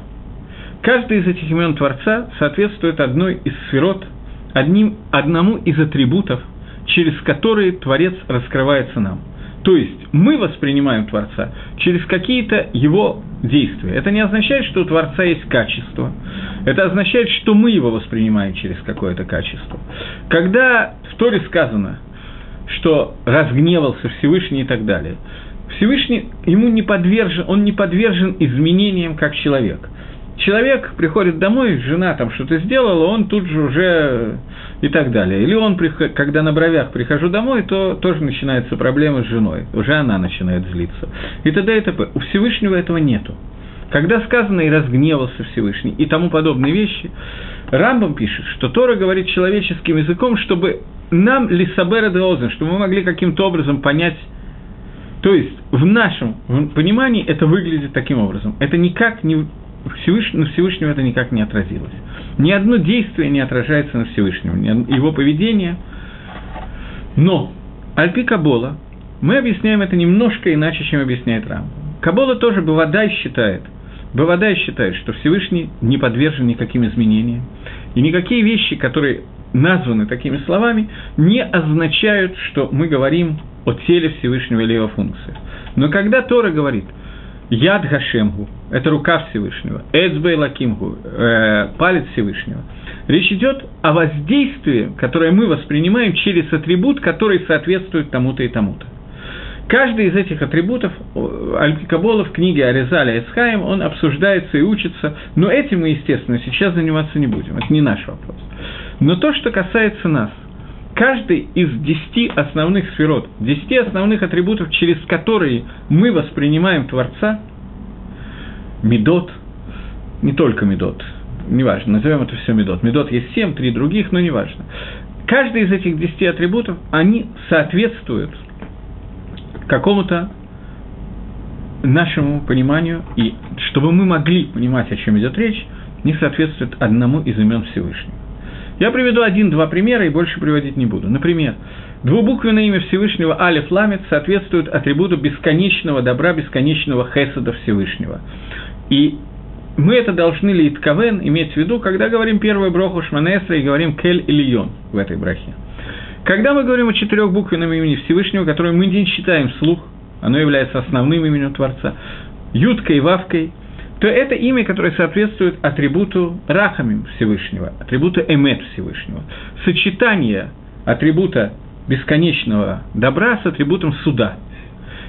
Каждый из этих имен Творца соответствует одной из сферот, одним, одному из атрибутов, через которые Творец раскрывается нам. То есть мы воспринимаем Творца через какие-то его действия. Это не означает, что у Творца есть качество. Это означает, что мы его воспринимаем через какое-то качество. Когда в Торе сказано, что разгневался Всевышний и так далее – Всевышний ему не подвержен, он не подвержен изменениям как человек. Человек приходит домой, жена там что-то сделала, он тут же уже и так далее. Или он, когда на бровях прихожу домой, то тоже начинаются проблемы с женой, уже она начинает злиться. И т.д. и т.п. У Всевышнего этого нету. Когда сказано «и разгневался Всевышний» и тому подобные вещи, Рамбам пишет, что Тора говорит человеческим языком, чтобы нам лисабера де чтобы мы могли каким-то образом понять то есть в нашем понимании это выглядит таким образом. Это никак не Всевышнего, на Всевышнего это никак не отразилось. Ни одно действие не отражается на Всевышнем, его поведение. Но Альпи Кабола, мы объясняем это немножко иначе, чем объясняет Рам. Кабола тоже Бавадай считает, Бавадай считает, что Всевышний не подвержен никаким изменениям. И никакие вещи, которые названы такими словами, не означают, что мы говорим о теле Всевышнего или его функциях. Но когда Тора говорит «Яд Гашемгу» – это рука Всевышнего, «Эцбей Лакимгу» э, – палец Всевышнего, речь идет о воздействии, которое мы воспринимаем через атрибут, который соответствует тому-то и тому-то. Каждый из этих атрибутов Аль-Кабола в книге Аризаля Эсхаем, он обсуждается и учится, но этим мы, естественно, сейчас заниматься не будем, это не наш вопрос. Но то, что касается нас – каждый из десяти основных сферот, десяти основных атрибутов, через которые мы воспринимаем Творца, медот, не только медот, неважно, назовем это все медот. Медот есть семь, три других, но неважно. Каждый из этих десяти атрибутов, они соответствуют какому-то нашему пониманию, и чтобы мы могли понимать, о чем идет речь, не соответствует одному из имен Всевышнего. Я приведу один-два примера и больше приводить не буду. Например, двубуквенное имя Всевышнего Алиф Ламет соответствует атрибуту бесконечного добра, бесконечного хесада Всевышнего. И мы это должны литковен иметь в виду, когда говорим первую броху Шманесра и говорим кель или йон в этой брахе. Когда мы говорим о четырехбуквенном имени Всевышнего, которое мы не читаем вслух, оно является основным именем Творца, юткой, вавкой, то это имя, которое соответствует атрибуту Рахамим Всевышнего, атрибуту Эмет Всевышнего. Сочетание атрибута бесконечного добра с атрибутом суда.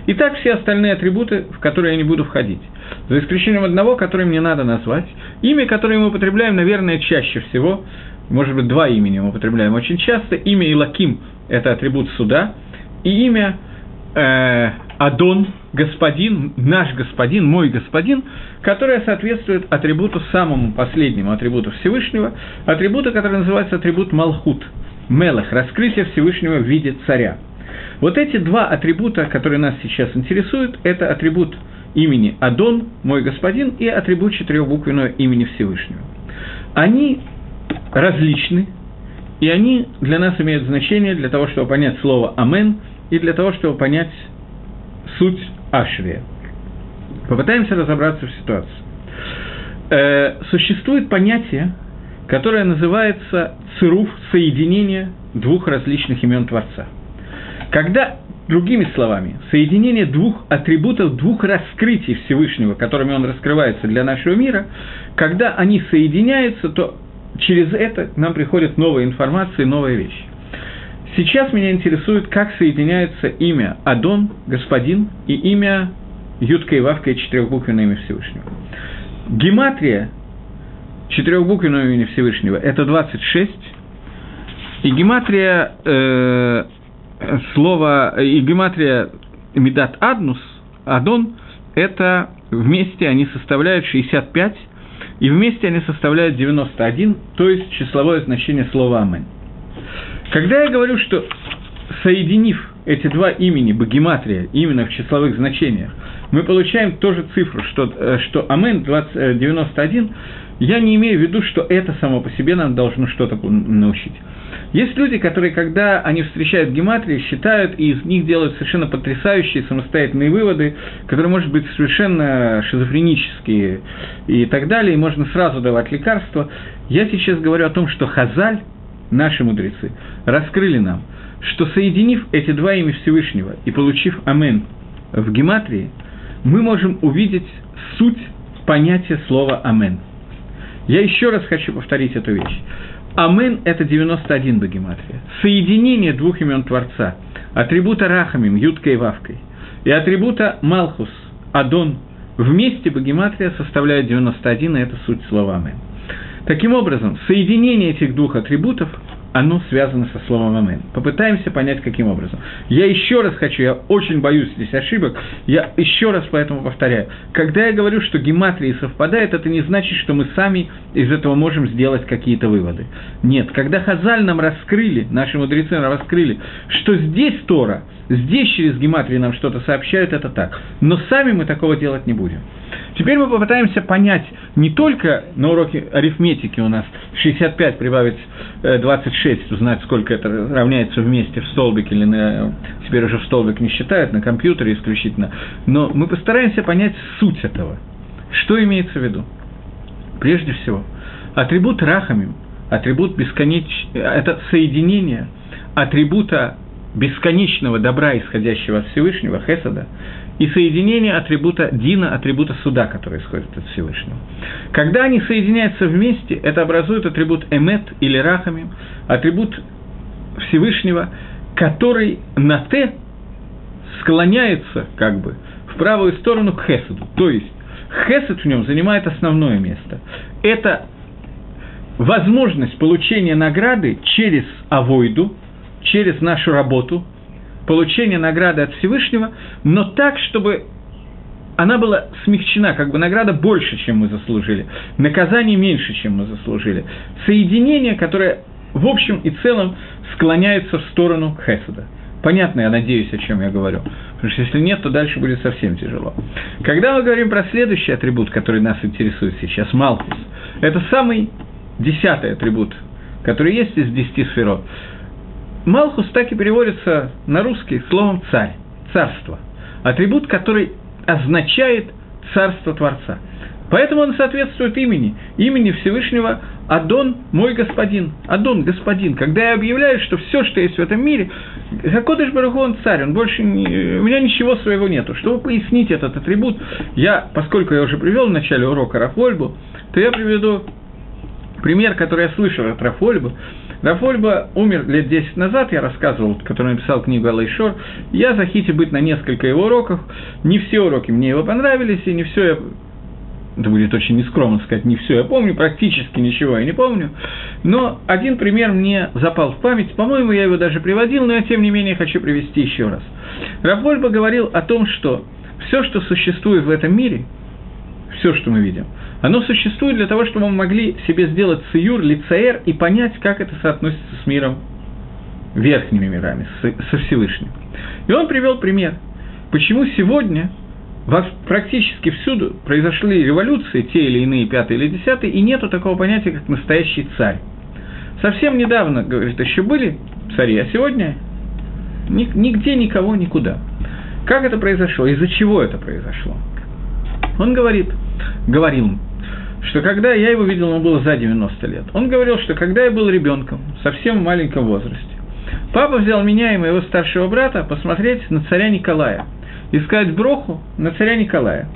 И так все остальные атрибуты, в которые я не буду входить. За исключением одного, который мне надо назвать. Имя, которое мы употребляем, наверное, чаще всего, может быть, два имени мы употребляем очень часто. Имя Илаким – это атрибут суда, и имя э, Адон, господин, наш господин, мой господин, которое соответствует атрибуту самому последнему атрибуту Всевышнего, атрибуту, который называется атрибут Малхут. Мелах, раскрытие Всевышнего в виде царя. Вот эти два атрибута, которые нас сейчас интересуют, это атрибут имени Адон, мой господин, и атрибут четырехбуквенного имени Всевышнего. Они различны, и они для нас имеют значение для того, чтобы понять слово «Амен» и для того, чтобы понять суть Ашрия. Попытаемся разобраться в ситуации. Э, существует понятие, которое называется цируф, соединение двух различных имен Творца. Когда, другими словами, соединение двух атрибутов, двух раскрытий Всевышнего, которыми он раскрывается для нашего мира, когда они соединяются, то через это нам приходит новая информация, новая вещь. Сейчас меня интересует, как соединяется имя Адон, Господин, и имя Ютка и Вавка четырехбуквенное имя Всевышнего. Гематрия четырехбуквенного имени Всевышнего – это 26, и гематрия э, слова, и гематрия Медат Аднус, Адон, это вместе они составляют 65, и вместе они составляют 91, то есть числовое значение слова Амен. Когда я говорю, что соединив эти два имени, Багематрия, именно в числовых значениях, мы получаем тоже цифру, что, э, что Амен 20, 91, э, я не имею в виду, что это само по себе нам должно что-то научить. Есть люди, которые, когда они встречают гематрии, считают и из них делают совершенно потрясающие самостоятельные выводы, которые, может быть, совершенно шизофренические и так далее, и можно сразу давать лекарства. Я сейчас говорю о том, что Хазаль, наши мудрецы, раскрыли нам, что соединив эти два имя Всевышнего и получив Амен в гематрии, мы можем увидеть суть понятия слова «Амен». Я еще раз хочу повторить эту вещь. Амен – это 91 богематрия. Соединение двух имен Творца, атрибута Рахамим, Юткой и Вавкой, и атрибута Малхус, Адон, вместе богематрия составляет 91, и это суть слова Амен. Таким образом, соединение этих двух атрибутов – оно связано со словом «Амен». Попытаемся понять, каким образом. Я еще раз хочу, я очень боюсь здесь ошибок, я еще раз поэтому повторяю. Когда я говорю, что гематрии совпадают, это не значит, что мы сами из этого можем сделать какие-то выводы. Нет, когда Хазаль нам раскрыли, наши мудрецы нам раскрыли, что здесь Тора, здесь через гематрии нам что-то сообщают, это так. Но сами мы такого делать не будем. Теперь мы попытаемся понять не только на уроке арифметики у нас 65 прибавить 26, э, узнать, сколько это равняется вместе в столбик или на, теперь уже в столбик не считают, на компьютере исключительно, но мы постараемся понять суть этого. Что имеется в виду? Прежде всего, атрибут рахамим, атрибут бесконеч... это соединение атрибута бесконечного добра, исходящего от Всевышнего, Хесада, и соединение атрибута Дина, атрибута суда, который исходит от Всевышнего. Когда они соединяются вместе, это образует атрибут Эмет или Рахами, атрибут Всевышнего, который на Т склоняется, как бы, в правую сторону к Хесаду. То есть, Хесед в нем занимает основное место. Это возможность получения награды через авойду, через нашу работу – получение награды от Всевышнего, но так, чтобы она была смягчена, как бы награда больше, чем мы заслужили, наказание меньше, чем мы заслужили. Соединение, которое в общем и целом склоняется в сторону Хесада. Понятно, я надеюсь, о чем я говорю. Потому что если нет, то дальше будет совсем тяжело. Когда мы говорим про следующий атрибут, который нас интересует сейчас, Малхус, это самый десятый атрибут, который есть из десяти сферот. Малхус так и переводится на русский словом «царь», «царство», атрибут, который означает «царство Творца». Поэтому он соответствует имени, имени Всевышнего Адон – мой господин, Адон – господин. Когда я объявляю, что все, что есть в этом мире, Хакодыш Бараху, он царь, он больше не, у меня ничего своего нету. Чтобы пояснить этот атрибут, я, поскольку я уже привел в начале урока Рафольбу, то я приведу пример, который я слышал от Рафольбы, Рафольба умер лет 10 назад, я рассказывал, который написал книгу Алайшор. Я захотел быть на несколько его уроков. Не все уроки мне его понравились, и не все я это будет очень нескромно сказать, не все я помню, практически ничего я не помню, но один пример мне запал в память, по-моему, я его даже приводил, но я, тем не менее, хочу привести еще раз. Рафольба говорил о том, что все, что существует в этом мире, все, что мы видим – оно существует для того, чтобы мы могли себе сделать циюр, лицеэр и понять, как это соотносится с миром верхними мирами, со Всевышним. И он привел пример, почему сегодня практически всюду произошли революции, те или иные, пятые или десятые, и нету такого понятия, как настоящий царь. Совсем недавно, говорит, еще были цари, а сегодня нигде никого никуда. Как это произошло? Из-за чего это произошло? Он говорит, говорил, что когда я его видел, ему было за 90 лет. Он говорил, что когда я был ребенком, совсем в маленьком возрасте, папа взял меня и моего старшего брата посмотреть на царя Николая, искать броху на царя Николая.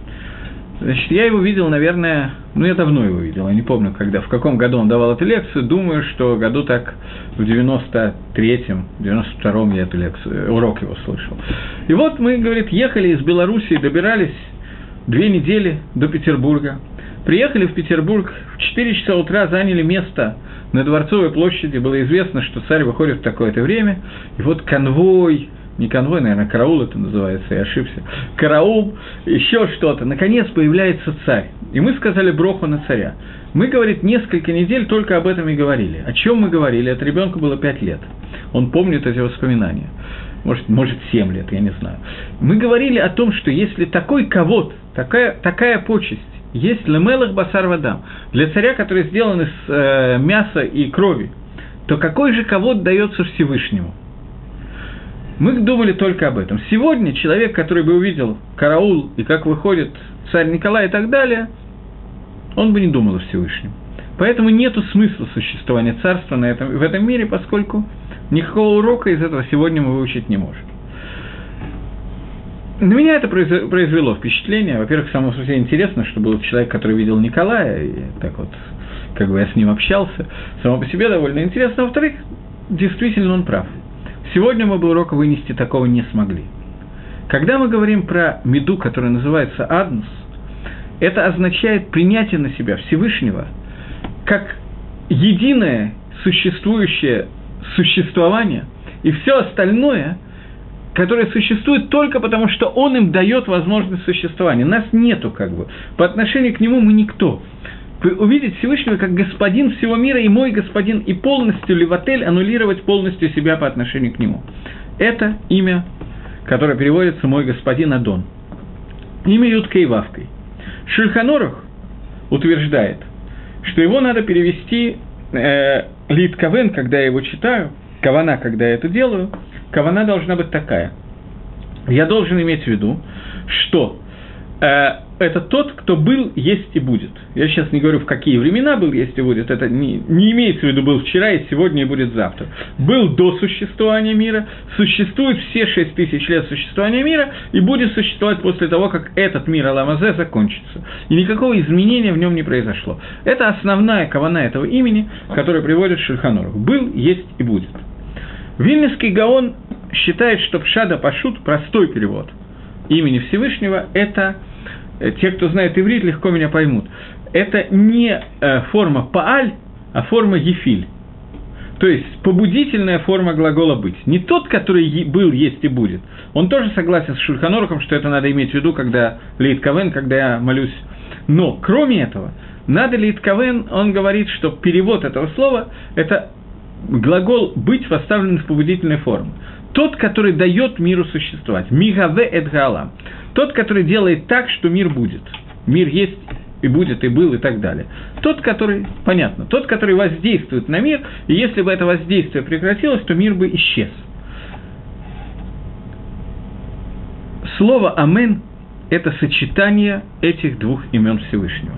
Значит, я его видел, наверное, ну, я давно его видел, я не помню, когда, в каком году он давал эту лекцию, думаю, что году так в 93-м, 92-м я эту лекцию, урок его слышал. И вот мы, говорит, ехали из Белоруссии, добирались две недели до Петербурга. Приехали в Петербург, в 4 часа утра заняли место на Дворцовой площади. Было известно, что царь выходит в такое-то время. И вот конвой, не конвой, наверное, караул это называется, я ошибся. Караул, еще что-то. Наконец появляется царь. И мы сказали броху на царя. Мы, говорит, несколько недель только об этом и говорили. О чем мы говорили? Это ребенку было 5 лет. Он помнит эти воспоминания может, может 7 лет, я не знаю. Мы говорили о том, что если такой ковод, такая, такая почесть, есть лемелах басар вадам, для царя, который сделан из э, мяса и крови, то какой же ковод дается Всевышнему? Мы думали только об этом. Сегодня человек, который бы увидел караул и как выходит царь Николай и так далее, он бы не думал о Всевышнем. Поэтому нет смысла существования царства на этом, в этом мире, поскольку никакого урока из этого сегодня мы выучить не можем. На меня это произвело впечатление. Во-первых, само по себе интересно, что был человек, который видел Николая, и так вот, как бы я с ним общался. Само по себе довольно интересно. Во-вторых, действительно он прав. Сегодня мы бы урока вынести такого не смогли. Когда мы говорим про меду, которая называется аднус, это означает принятие на себя Всевышнего – как единое существующее существование, и все остальное, которое существует только потому, что он им дает возможность существования. Нас нету как бы. По отношению к нему мы никто. Увидеть Всевышнего как господин всего мира и мой господин, и полностью левотель аннулировать полностью себя по отношению к нему. Это имя, которое переводится «мой господин Адон». Имя Юткой и Вавкой. Шульханорух утверждает – что его надо перевести э, лид кавен, когда я его читаю, кавана, когда я это делаю, кавана должна быть такая. Я должен иметь в виду, что э, это тот, кто был, есть и будет. Я сейчас не говорю, в какие времена был, есть и будет. Это не, не имеется в виду был вчера и сегодня и будет завтра. Был до существования мира, существует все шесть тысяч лет существования мира и будет существовать после того, как этот мир Аламазе закончится. И никакого изменения в нем не произошло. Это основная кавана этого имени, которая приводит Шульханорух. Был, есть и будет. Вильнюсский Гаон считает, что Пшада Пашут, простой перевод имени Всевышнего, это – Э, те, кто знает иврит, легко меня поймут. Это не э, форма пааль, а форма ефиль. То есть побудительная форма глагола быть. Не тот, который был, есть и будет. Он тоже согласен с Шульханорухом, что это надо иметь в виду, когда Лейт Кавен, когда я молюсь. Но, кроме этого, надо Лейт Кавен, он говорит, что перевод этого слова – это глагол «быть» поставлен в побудительной форме. Тот, который дает миру существовать. Мигаве эд тот, который делает так, что мир будет. Мир есть и будет, и был, и так далее. Тот, который, понятно, тот, который воздействует на мир, и если бы это воздействие прекратилось, то мир бы исчез. Слово «Амен» – это сочетание этих двух имен Всевышнего.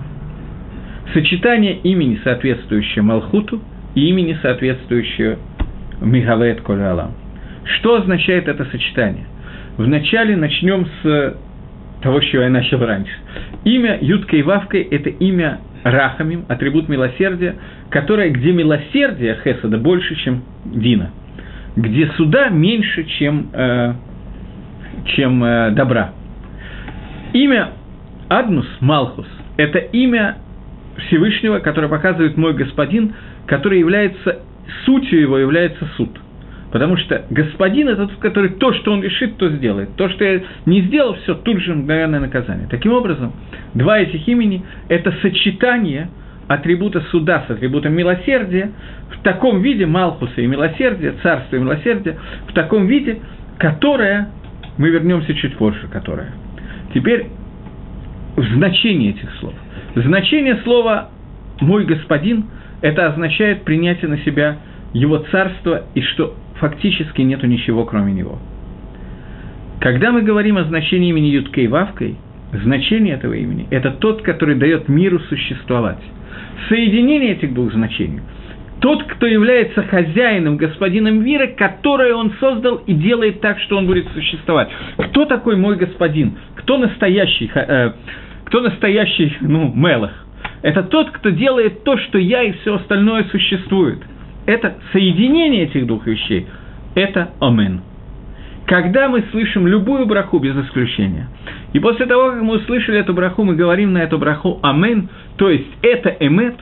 Сочетание имени, соответствующее Малхуту, и имени, соответствующее Мигавет Коль Что означает это сочетание? Вначале начнем с того, что я начал раньше. Имя Юткой и Вавкой – это имя Рахамим, атрибут милосердия, которое, где милосердие Хесада больше, чем Дина, где суда меньше, чем, э, чем э, добра. Имя Аднус, Малхус, это имя Всевышнего, которое показывает мой господин, который является, сутью его является суд – Потому что господин – это тот, который то, что он решит, то сделает. То, что я не сделал, все, тут же мгновенное наказание. Таким образом, два этих имени – это сочетание атрибута суда с атрибутом милосердия в таком виде, Малхуса и милосердия, царства и милосердия, в таком виде, которое, мы вернемся чуть позже, которое. Теперь в значении этих слов. Значение слова «мой господин» – это означает принятие на себя его царства и что фактически нету ничего, кроме него. Когда мы говорим о значении имени Юткей Вавкой, значение этого имени – это тот, который дает миру существовать. Соединение этих двух значений – тот, кто является хозяином, господином мира, которое он создал и делает так, что он будет существовать. Кто такой мой господин? Кто настоящий, э, кто настоящий, ну, Мелах? Это тот, кто делает то, что я и все остальное существует. Это соединение этих двух вещей. Это Омен когда мы слышим любую браху без исключения. И после того, как мы услышали эту браху, мы говорим на эту браху «Амен», то есть это «эмет»,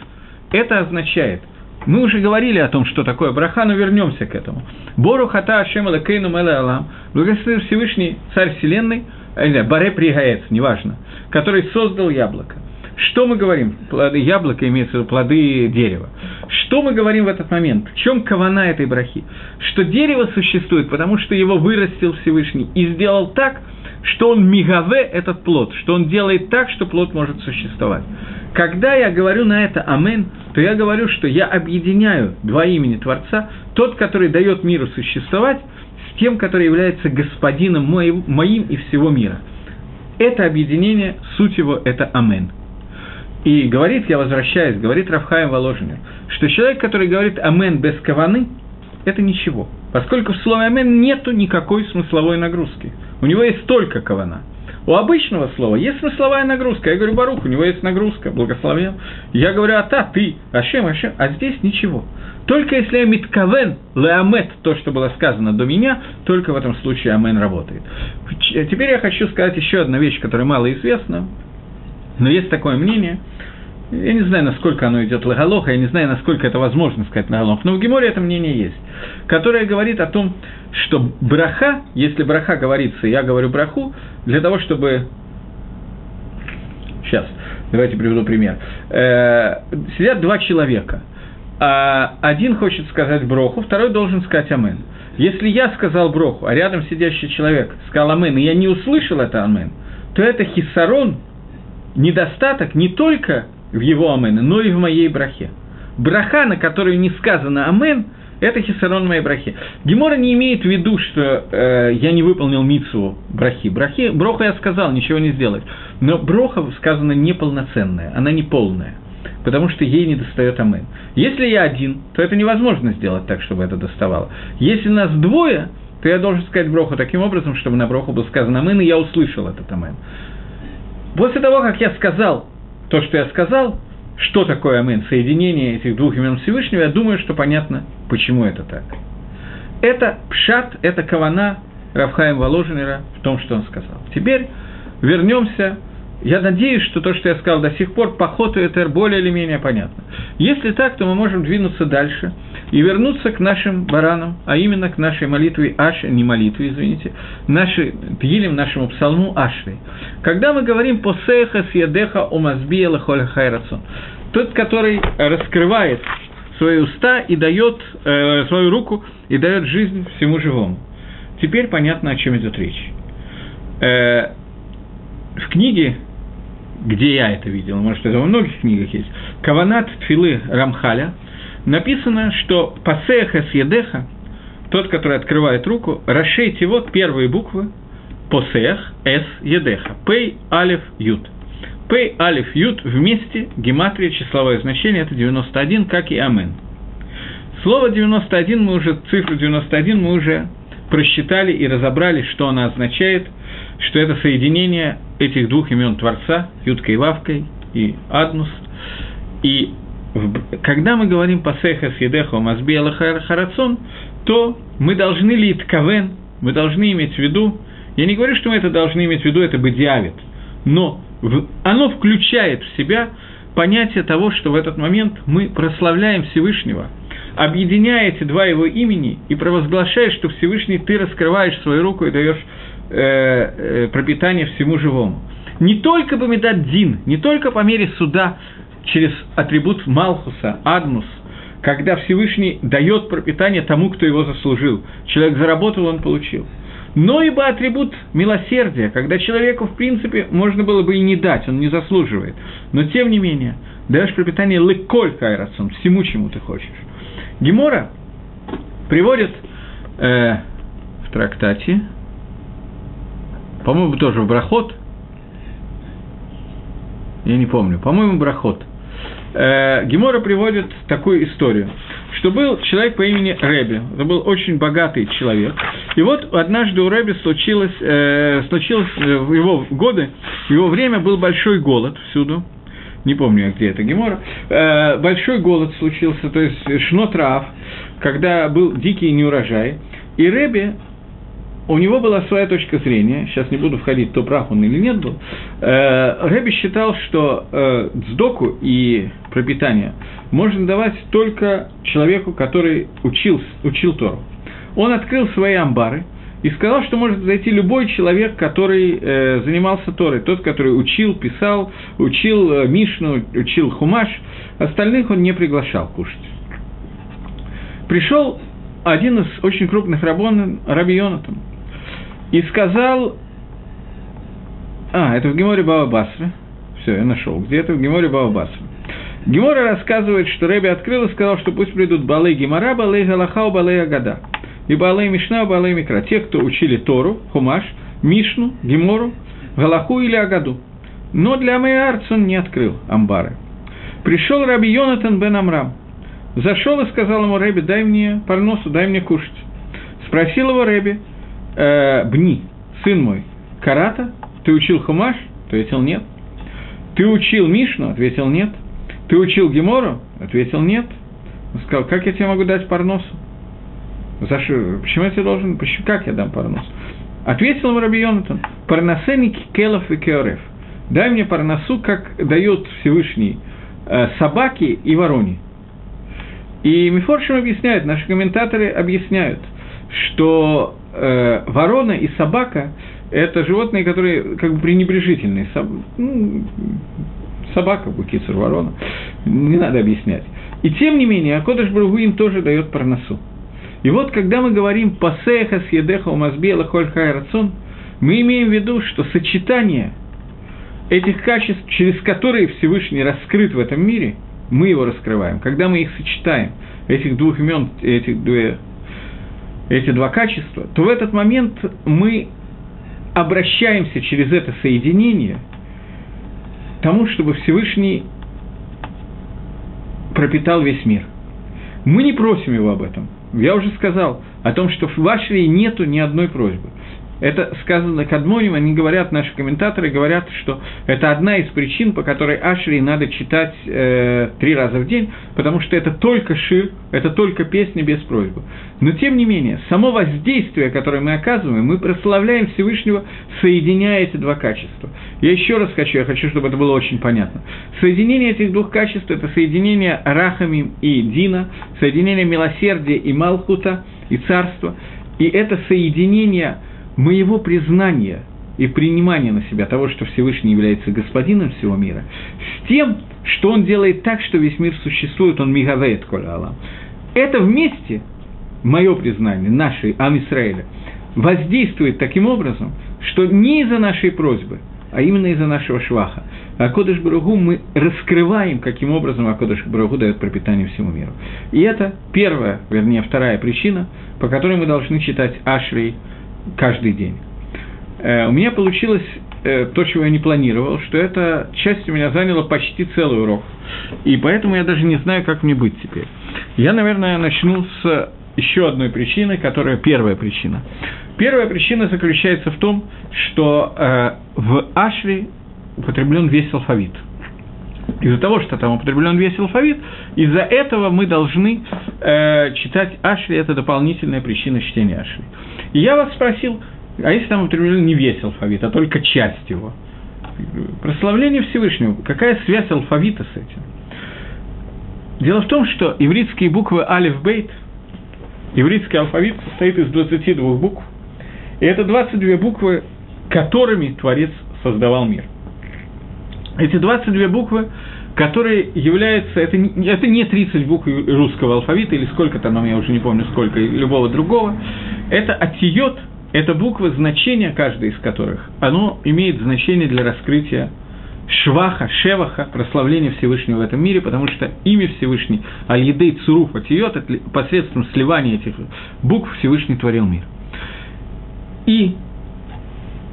это означает – мы уже говорили о том, что такое браха, но вернемся к этому. Бору хата Ашем Алакейну Мэлэ Алам, благословен Всевышний Царь Вселенной, Баре Пригаец, неважно, который создал яблоко. Что мы говорим? Плоды яблока имеется в виду плоды дерева. Что мы говорим в этот момент? В чем кавана этой брахи? Что дерево существует, потому что его вырастил Всевышний и сделал так, что он мигаве этот плод, что он делает так, что плод может существовать. Когда я говорю на это «Амен», то я говорю, что я объединяю два имени Творца, тот, который дает миру существовать, с тем, который является господином моим и всего мира. Это объединение, суть его – это «Амен». И говорит, я возвращаюсь, говорит Рафхаем Воложенер, что человек, который говорит «Амен» без каваны, это ничего. Поскольку в слове «Амен» нету никакой смысловой нагрузки. У него есть только кавана. У обычного слова есть смысловая нагрузка. Я говорю, Барух, у него есть нагрузка, благословен. Я говорю, а та, ты, Ашем, Ашем, а здесь ничего. Только если я миткавен, леамет, то, что было сказано до меня, только в этом случае амен работает. Теперь я хочу сказать еще одну вещь, которая мало известна, но есть такое мнение – я не знаю, насколько оно идет лагалоха, я не знаю, насколько это возможно сказать лагалох, но в Геморе это мнение есть, которое говорит о том, что браха, если браха говорится, я говорю браху, для того, чтобы... Сейчас, давайте приведу пример. Э, сидят два человека, а один хочет сказать броху, второй должен сказать амен. Если я сказал броху, а рядом сидящий человек сказал амен, и я не услышал это амен, то это хисарон, недостаток не только в его амен, но и в моей брахе. Браха, на которую не сказано амен, это хисарон моей брахи. Гемора не имеет в виду, что э, я не выполнил мицу брахи. брахи. Броха я сказал, ничего не сделать. Но броха сказано неполноценная, она не полная, потому что ей не достает амен. Если я один, то это невозможно сделать так, чтобы это доставало. Если нас двое, то я должен сказать броху таким образом, чтобы на броху был сказан амен, и я услышал этот амен. После того, как я сказал то, что я сказал, что такое Амин, соединение этих двух имен Всевышнего, я думаю, что понятно, почему это так. Это пшат, это кавана Равхаем Воложенера в том, что он сказал. Теперь вернемся. Я надеюсь, что то, что я сказал до сих пор, по ходу это более или менее понятно. Если так, то мы можем двинуться дальше – и вернуться к нашим баранам, а именно к нашей молитве Аши, не молитве, извините, нашей, пилим нашему псалму Ашри. Когда мы говорим по «посеха съедеха омазбиела холь хайрацон», тот, который раскрывает свои уста и дает э, свою руку и дает жизнь всему живому. Теперь понятно, о чем идет речь. Э, в книге, где я это видел, может, это во многих книгах есть, Каванат Тфилы Рамхаля – написано, что пасеха с тот, который открывает руку, расшейте его первые буквы посех, с, едеха, пей, алиф, ют. Пей, алиф, ют вместе, гематрия, числовое значение, это 91, как и амен. Слово 91 мы уже, цифру 91 мы уже просчитали и разобрали, что она означает, что это соединение этих двух имен Творца, Юткой и Вавкой и Аднус. И когда мы говорим по сеха с едехо мазбиела харацон, то мы должны ли ткавен, мы должны иметь в виду, я не говорю, что мы это должны иметь в виду, это бедиавит, но оно включает в себя понятие того, что в этот момент мы прославляем Всевышнего, объединяя эти два его имени и провозглашая, что Всевышний ты раскрываешь свою руку и даешь э, э, пропитание всему живому. Не только по Дин, не только по мере суда, через атрибут Малхуса, Адмус, когда Всевышний дает пропитание тому, кто его заслужил. Человек заработал, он получил. Но ибо атрибут милосердия, когда человеку, в принципе, можно было бы и не дать, он не заслуживает. Но, тем не менее, даешь пропитание леколь кайрацон, всему, чему ты хочешь. Гемора приводит э, в трактате, по-моему, тоже в Брахот, я не помню, по-моему, Брахот, э, Гемора приводит такую историю, что был человек по имени Рэби, это был очень богатый человек, и вот однажды у Рэби случилось, э, случилось э, в его годы, в его время был большой голод всюду, не помню, где это Гемора, э, большой голод случился, то есть шнотрав, когда был дикий неурожай, и Рэби у него была своя точка зрения, сейчас не буду входить, то прав он или нет был, э, Рэби считал, что э, сдоку и пропитание можно давать только человеку, который учил, учил Тору. Он открыл свои амбары – и сказал, что может зайти любой человек, который э, занимался Торой, тот, который учил, писал, учил э, Мишну, учил Хумаш, остальных он не приглашал кушать. Пришел один из очень крупных рабон, Раби Йонатан, и сказал, а, это в Геморе Баба Басра, все, я нашел, где это в Геморе Баба Басра. Гемора рассказывает, что Рэби открыл и сказал, что пусть придут Балей Гемора, Балей Галахау, Балей Агада – и Балей Мишна, Балей Микра. Те, кто учили Тору, Хумаш, Мишну, Гемору, Галаху или Агаду. Но для Мэйарц он не открыл амбары. Пришел Раби Йонатан бен Амрам. Зашел и сказал ему Рэби, дай мне парносу, дай мне кушать. Спросил его Рэби, э, Бни, сын мой, Карата, ты учил Хумаш? Ответил нет. Ты учил Мишну? Ответил нет. Ты учил Гемору? Ответил нет. Он сказал, как я тебе могу дать парносу? За что? Почему я тебе должен, почему, как я дам парнос? Ответил ему Раби Йонатан, парносеник келов и кеорев. Дай мне парносу, как дает Всевышний э, собаке и вороне. И Мифоршим объясняет, наши комментаторы объясняют, что э, ворона и собака – это животные, которые как бы пренебрежительные. Соб, ну, собака, букицер, ворона. Не надо объяснять. И тем не менее, Акодыш Бругу им тоже дает парносу. И вот, когда мы говорим «пасеха с едеха умазбела холь хайрацон», мы имеем в виду, что сочетание этих качеств, через которые Всевышний раскрыт в этом мире, мы его раскрываем. Когда мы их сочетаем, этих двух имен, этих две, эти два качества, то в этот момент мы обращаемся через это соединение к тому, чтобы Всевышний пропитал весь мир. Мы не просим его об этом. Я уже сказал о том, что в Ашри нету ни одной просьбы. Это сказано Кадмоним, они говорят, наши комментаторы говорят, что это одна из причин, по которой Ашри надо читать э, три раза в день, потому что это только шир, это только песня без просьбы. Но тем не менее, само воздействие, которое мы оказываем, мы прославляем Всевышнего, соединяя эти два качества. Я еще раз хочу, я хочу, чтобы это было очень понятно. Соединение этих двух качеств – это соединение Рахами и Дина, соединение милосердия и Малхута, и Царства, и это соединение – моего признания и принимания на себя того, что Всевышний является господином всего мира, с тем, что он делает так, что весь мир существует, он мигавеет коля. Это вместе, мое признание, нашей Ам Исраэля, воздействует таким образом, что не из-за нашей просьбы, а именно из-за нашего шваха. А Кодыш Барагу мы раскрываем, каким образом Акодыш Барагу дает пропитание всему миру. И это первая, вернее, вторая причина, по которой мы должны читать Ашрей каждый день. Э, у меня получилось э, то, чего я не планировал, что эта часть у меня заняла почти целый урок. И поэтому я даже не знаю, как мне быть теперь. Я, наверное, начну с еще одной причины, которая первая причина. Первая причина заключается в том, что э, в Ашри употреблен весь алфавит. Из-за того, что там употреблен весь алфавит, из-за этого мы должны э, читать Ашри, это дополнительная причина чтения Ашри. И я вас спросил, а если там употреблен не весь алфавит, а только часть его? Прославление Всевышнего, какая связь алфавита с этим? Дело в том, что ивритские буквы Алиф Бейт, ивритский алфавит состоит из 22 букв, и это 22 буквы, которыми Творец создавал мир. Эти 22 буквы который является, это, не- это не 30 букв русского алфавита, или сколько там, я уже не помню сколько, любого другого, это отиот, это буквы, значения каждой из которых, оно имеет значение для раскрытия Шваха, Шеваха, прославления Всевышнего в этом мире, потому что имя Всевышний, Аль-Едей Цуруф Атиот, посредством сливания этих букв Всевышний творил мир. И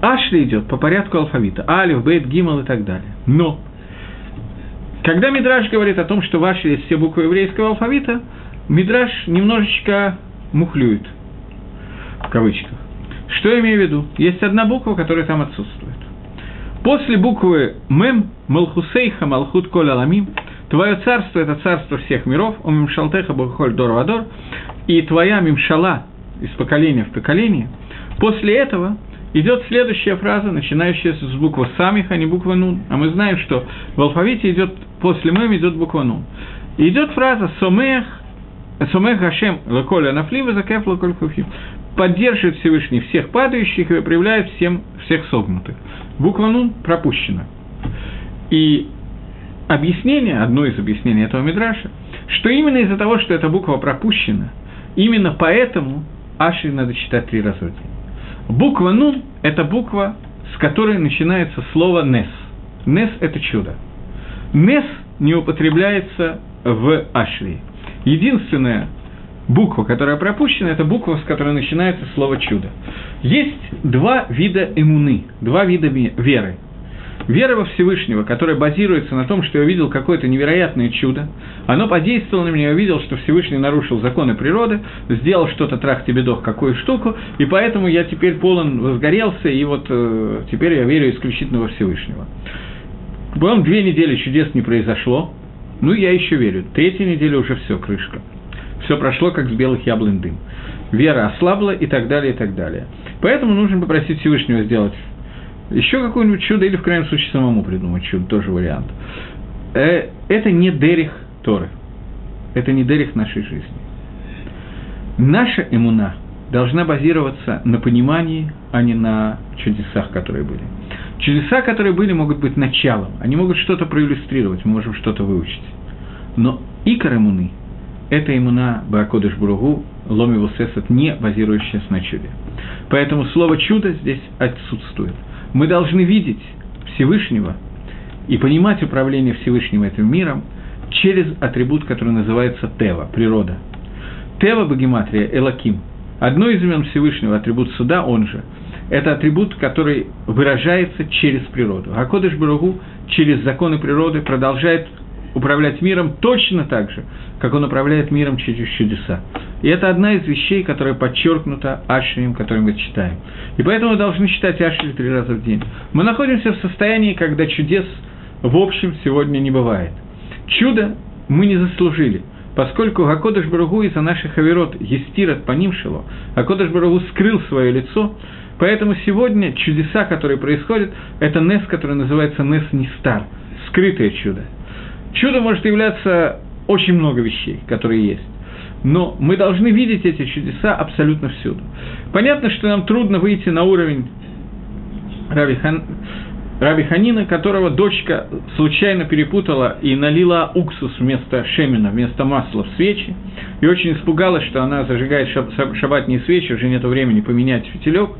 Ашли идет по порядку алфавита. Алиф, Бейт, Гимал и так далее. Но, когда Мидраш говорит о том, что в Ашли есть все буквы еврейского алфавита, Мидраш немножечко мухлюет, в кавычках. Что я имею в виду? Есть одна буква, которая там отсутствует. После буквы Мем, Малхусейха, Малхут Коль Аламим, Твое царство – это царство всех миров, у Мимшалтеха Бахоль Дор Вадор, и твоя Мимшала из поколения в поколение. После этого идет следующая фраза, начинающаяся с буквы Самих, а не буквы Нун. А мы знаем, что в алфавите идет, после Мем идет буква Нун. И идет фраза Сомех, Сомех Гашем Лаколя Нафлива Закеф Лаколь Хуфим. Поддерживает Всевышний всех падающих и проявляет всем, всех согнутых. Буква Нун пропущена. И объяснение, одно из объяснений этого Мидраша, что именно из-за того, что эта буква пропущена, именно поэтому Ашри надо читать три раза в день. Буква Нун – это буква, с которой начинается слово «нес». «Нес» – это чудо. «Нес» не употребляется в Ашри. Единственная буква, которая пропущена, это буква, с которой начинается слово «чудо». Есть два вида эмуны, два вида веры. Вера во Всевышнего, которая базируется на том, что я увидел какое-то невероятное чудо, оно подействовало на меня, я увидел, что Всевышний нарушил законы природы, сделал что-то трах тебе дох, какую штуку, и поэтому я теперь полон возгорелся, и вот э, теперь я верю исключительно во Всевышнего. Потом две недели чудес не произошло, ну я еще верю. Третья неделя уже все, крышка. Все прошло, как с белых яблонь дым. Вера ослабла и так далее, и так далее. Поэтому нужно попросить Всевышнего сделать еще какое-нибудь чудо, или в крайнем случае самому придумать чудо, тоже вариант. Это не дерих Торы. Это не дерих нашей жизни. Наша иммуна должна базироваться на понимании, а не на чудесах, которые были. Чудеса, которые были, могут быть началом. Они могут что-то проиллюстрировать, мы можем что-то выучить. Но икор иммуны – это иммуна Баакодыш Буругу, Ломи Вусесет, не базирующаяся на чуде. Поэтому слово «чудо» здесь отсутствует – мы должны видеть Всевышнего и понимать управление Всевышним этим миром через атрибут, который называется Тева, природа. Тева Багематрия, Элаким. Одно из имен Всевышнего, атрибут суда, он же, это атрибут, который выражается через природу. А Кодыш Баругу через законы природы продолжает управлять миром точно так же, как он управляет миром через чудеса. И это одна из вещей, которая подчеркнута Ашрием, который мы читаем. И поэтому мы должны читать Ашри три раза в день. Мы находимся в состоянии, когда чудес в общем сегодня не бывает. Чудо мы не заслужили, поскольку Акодыш Баругу из-за наших аверот Естират Панимшило, Акодыш Баругу скрыл свое лицо, поэтому сегодня чудеса, которые происходят, это Нес, который называется Нес Нистар, скрытое чудо. Чудо может являться очень много вещей, которые есть. Но мы должны видеть эти чудеса абсолютно всюду. Понятно, что нам трудно выйти на уровень Раби, Хан, Ханина, которого дочка случайно перепутала и налила уксус вместо шемина, вместо масла в свечи, и очень испугалась, что она зажигает шаб, шабатные свечи, уже нет времени поменять фитилек,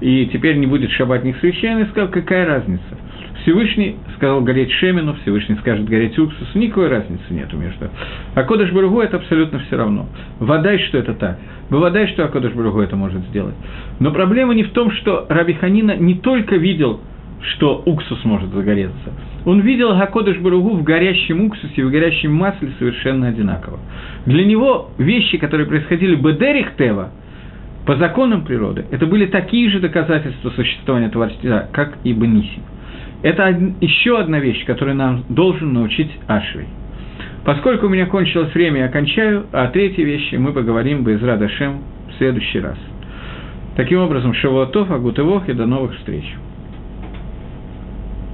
и теперь не будет шабатных свечей, она сказала, какая разница – Всевышний сказал гореть Шемину, Всевышний скажет гореть уксусу, никакой разницы нету между. А Кодыш Баругу это абсолютно все равно. Водай, что это так. Выводай, что Акодыш Баругу это может сделать. Но проблема не в том, что Раби Ханина не только видел, что уксус может загореться. Он видел Гакодыш Баругу в горящем уксусе, в горящем масле совершенно одинаково. Для него вещи, которые происходили в Бедерих Тева, по законам природы, это были такие же доказательства существования Творца, как и Бенисим. Это еще одна вещь, которую нам должен научить Ашри. Поскольку у меня кончилось время, я кончаю, а о третьей вещи мы поговорим без Радашем в следующий раз. Таким образом, Шавуатов, Агутывох и до новых встреч.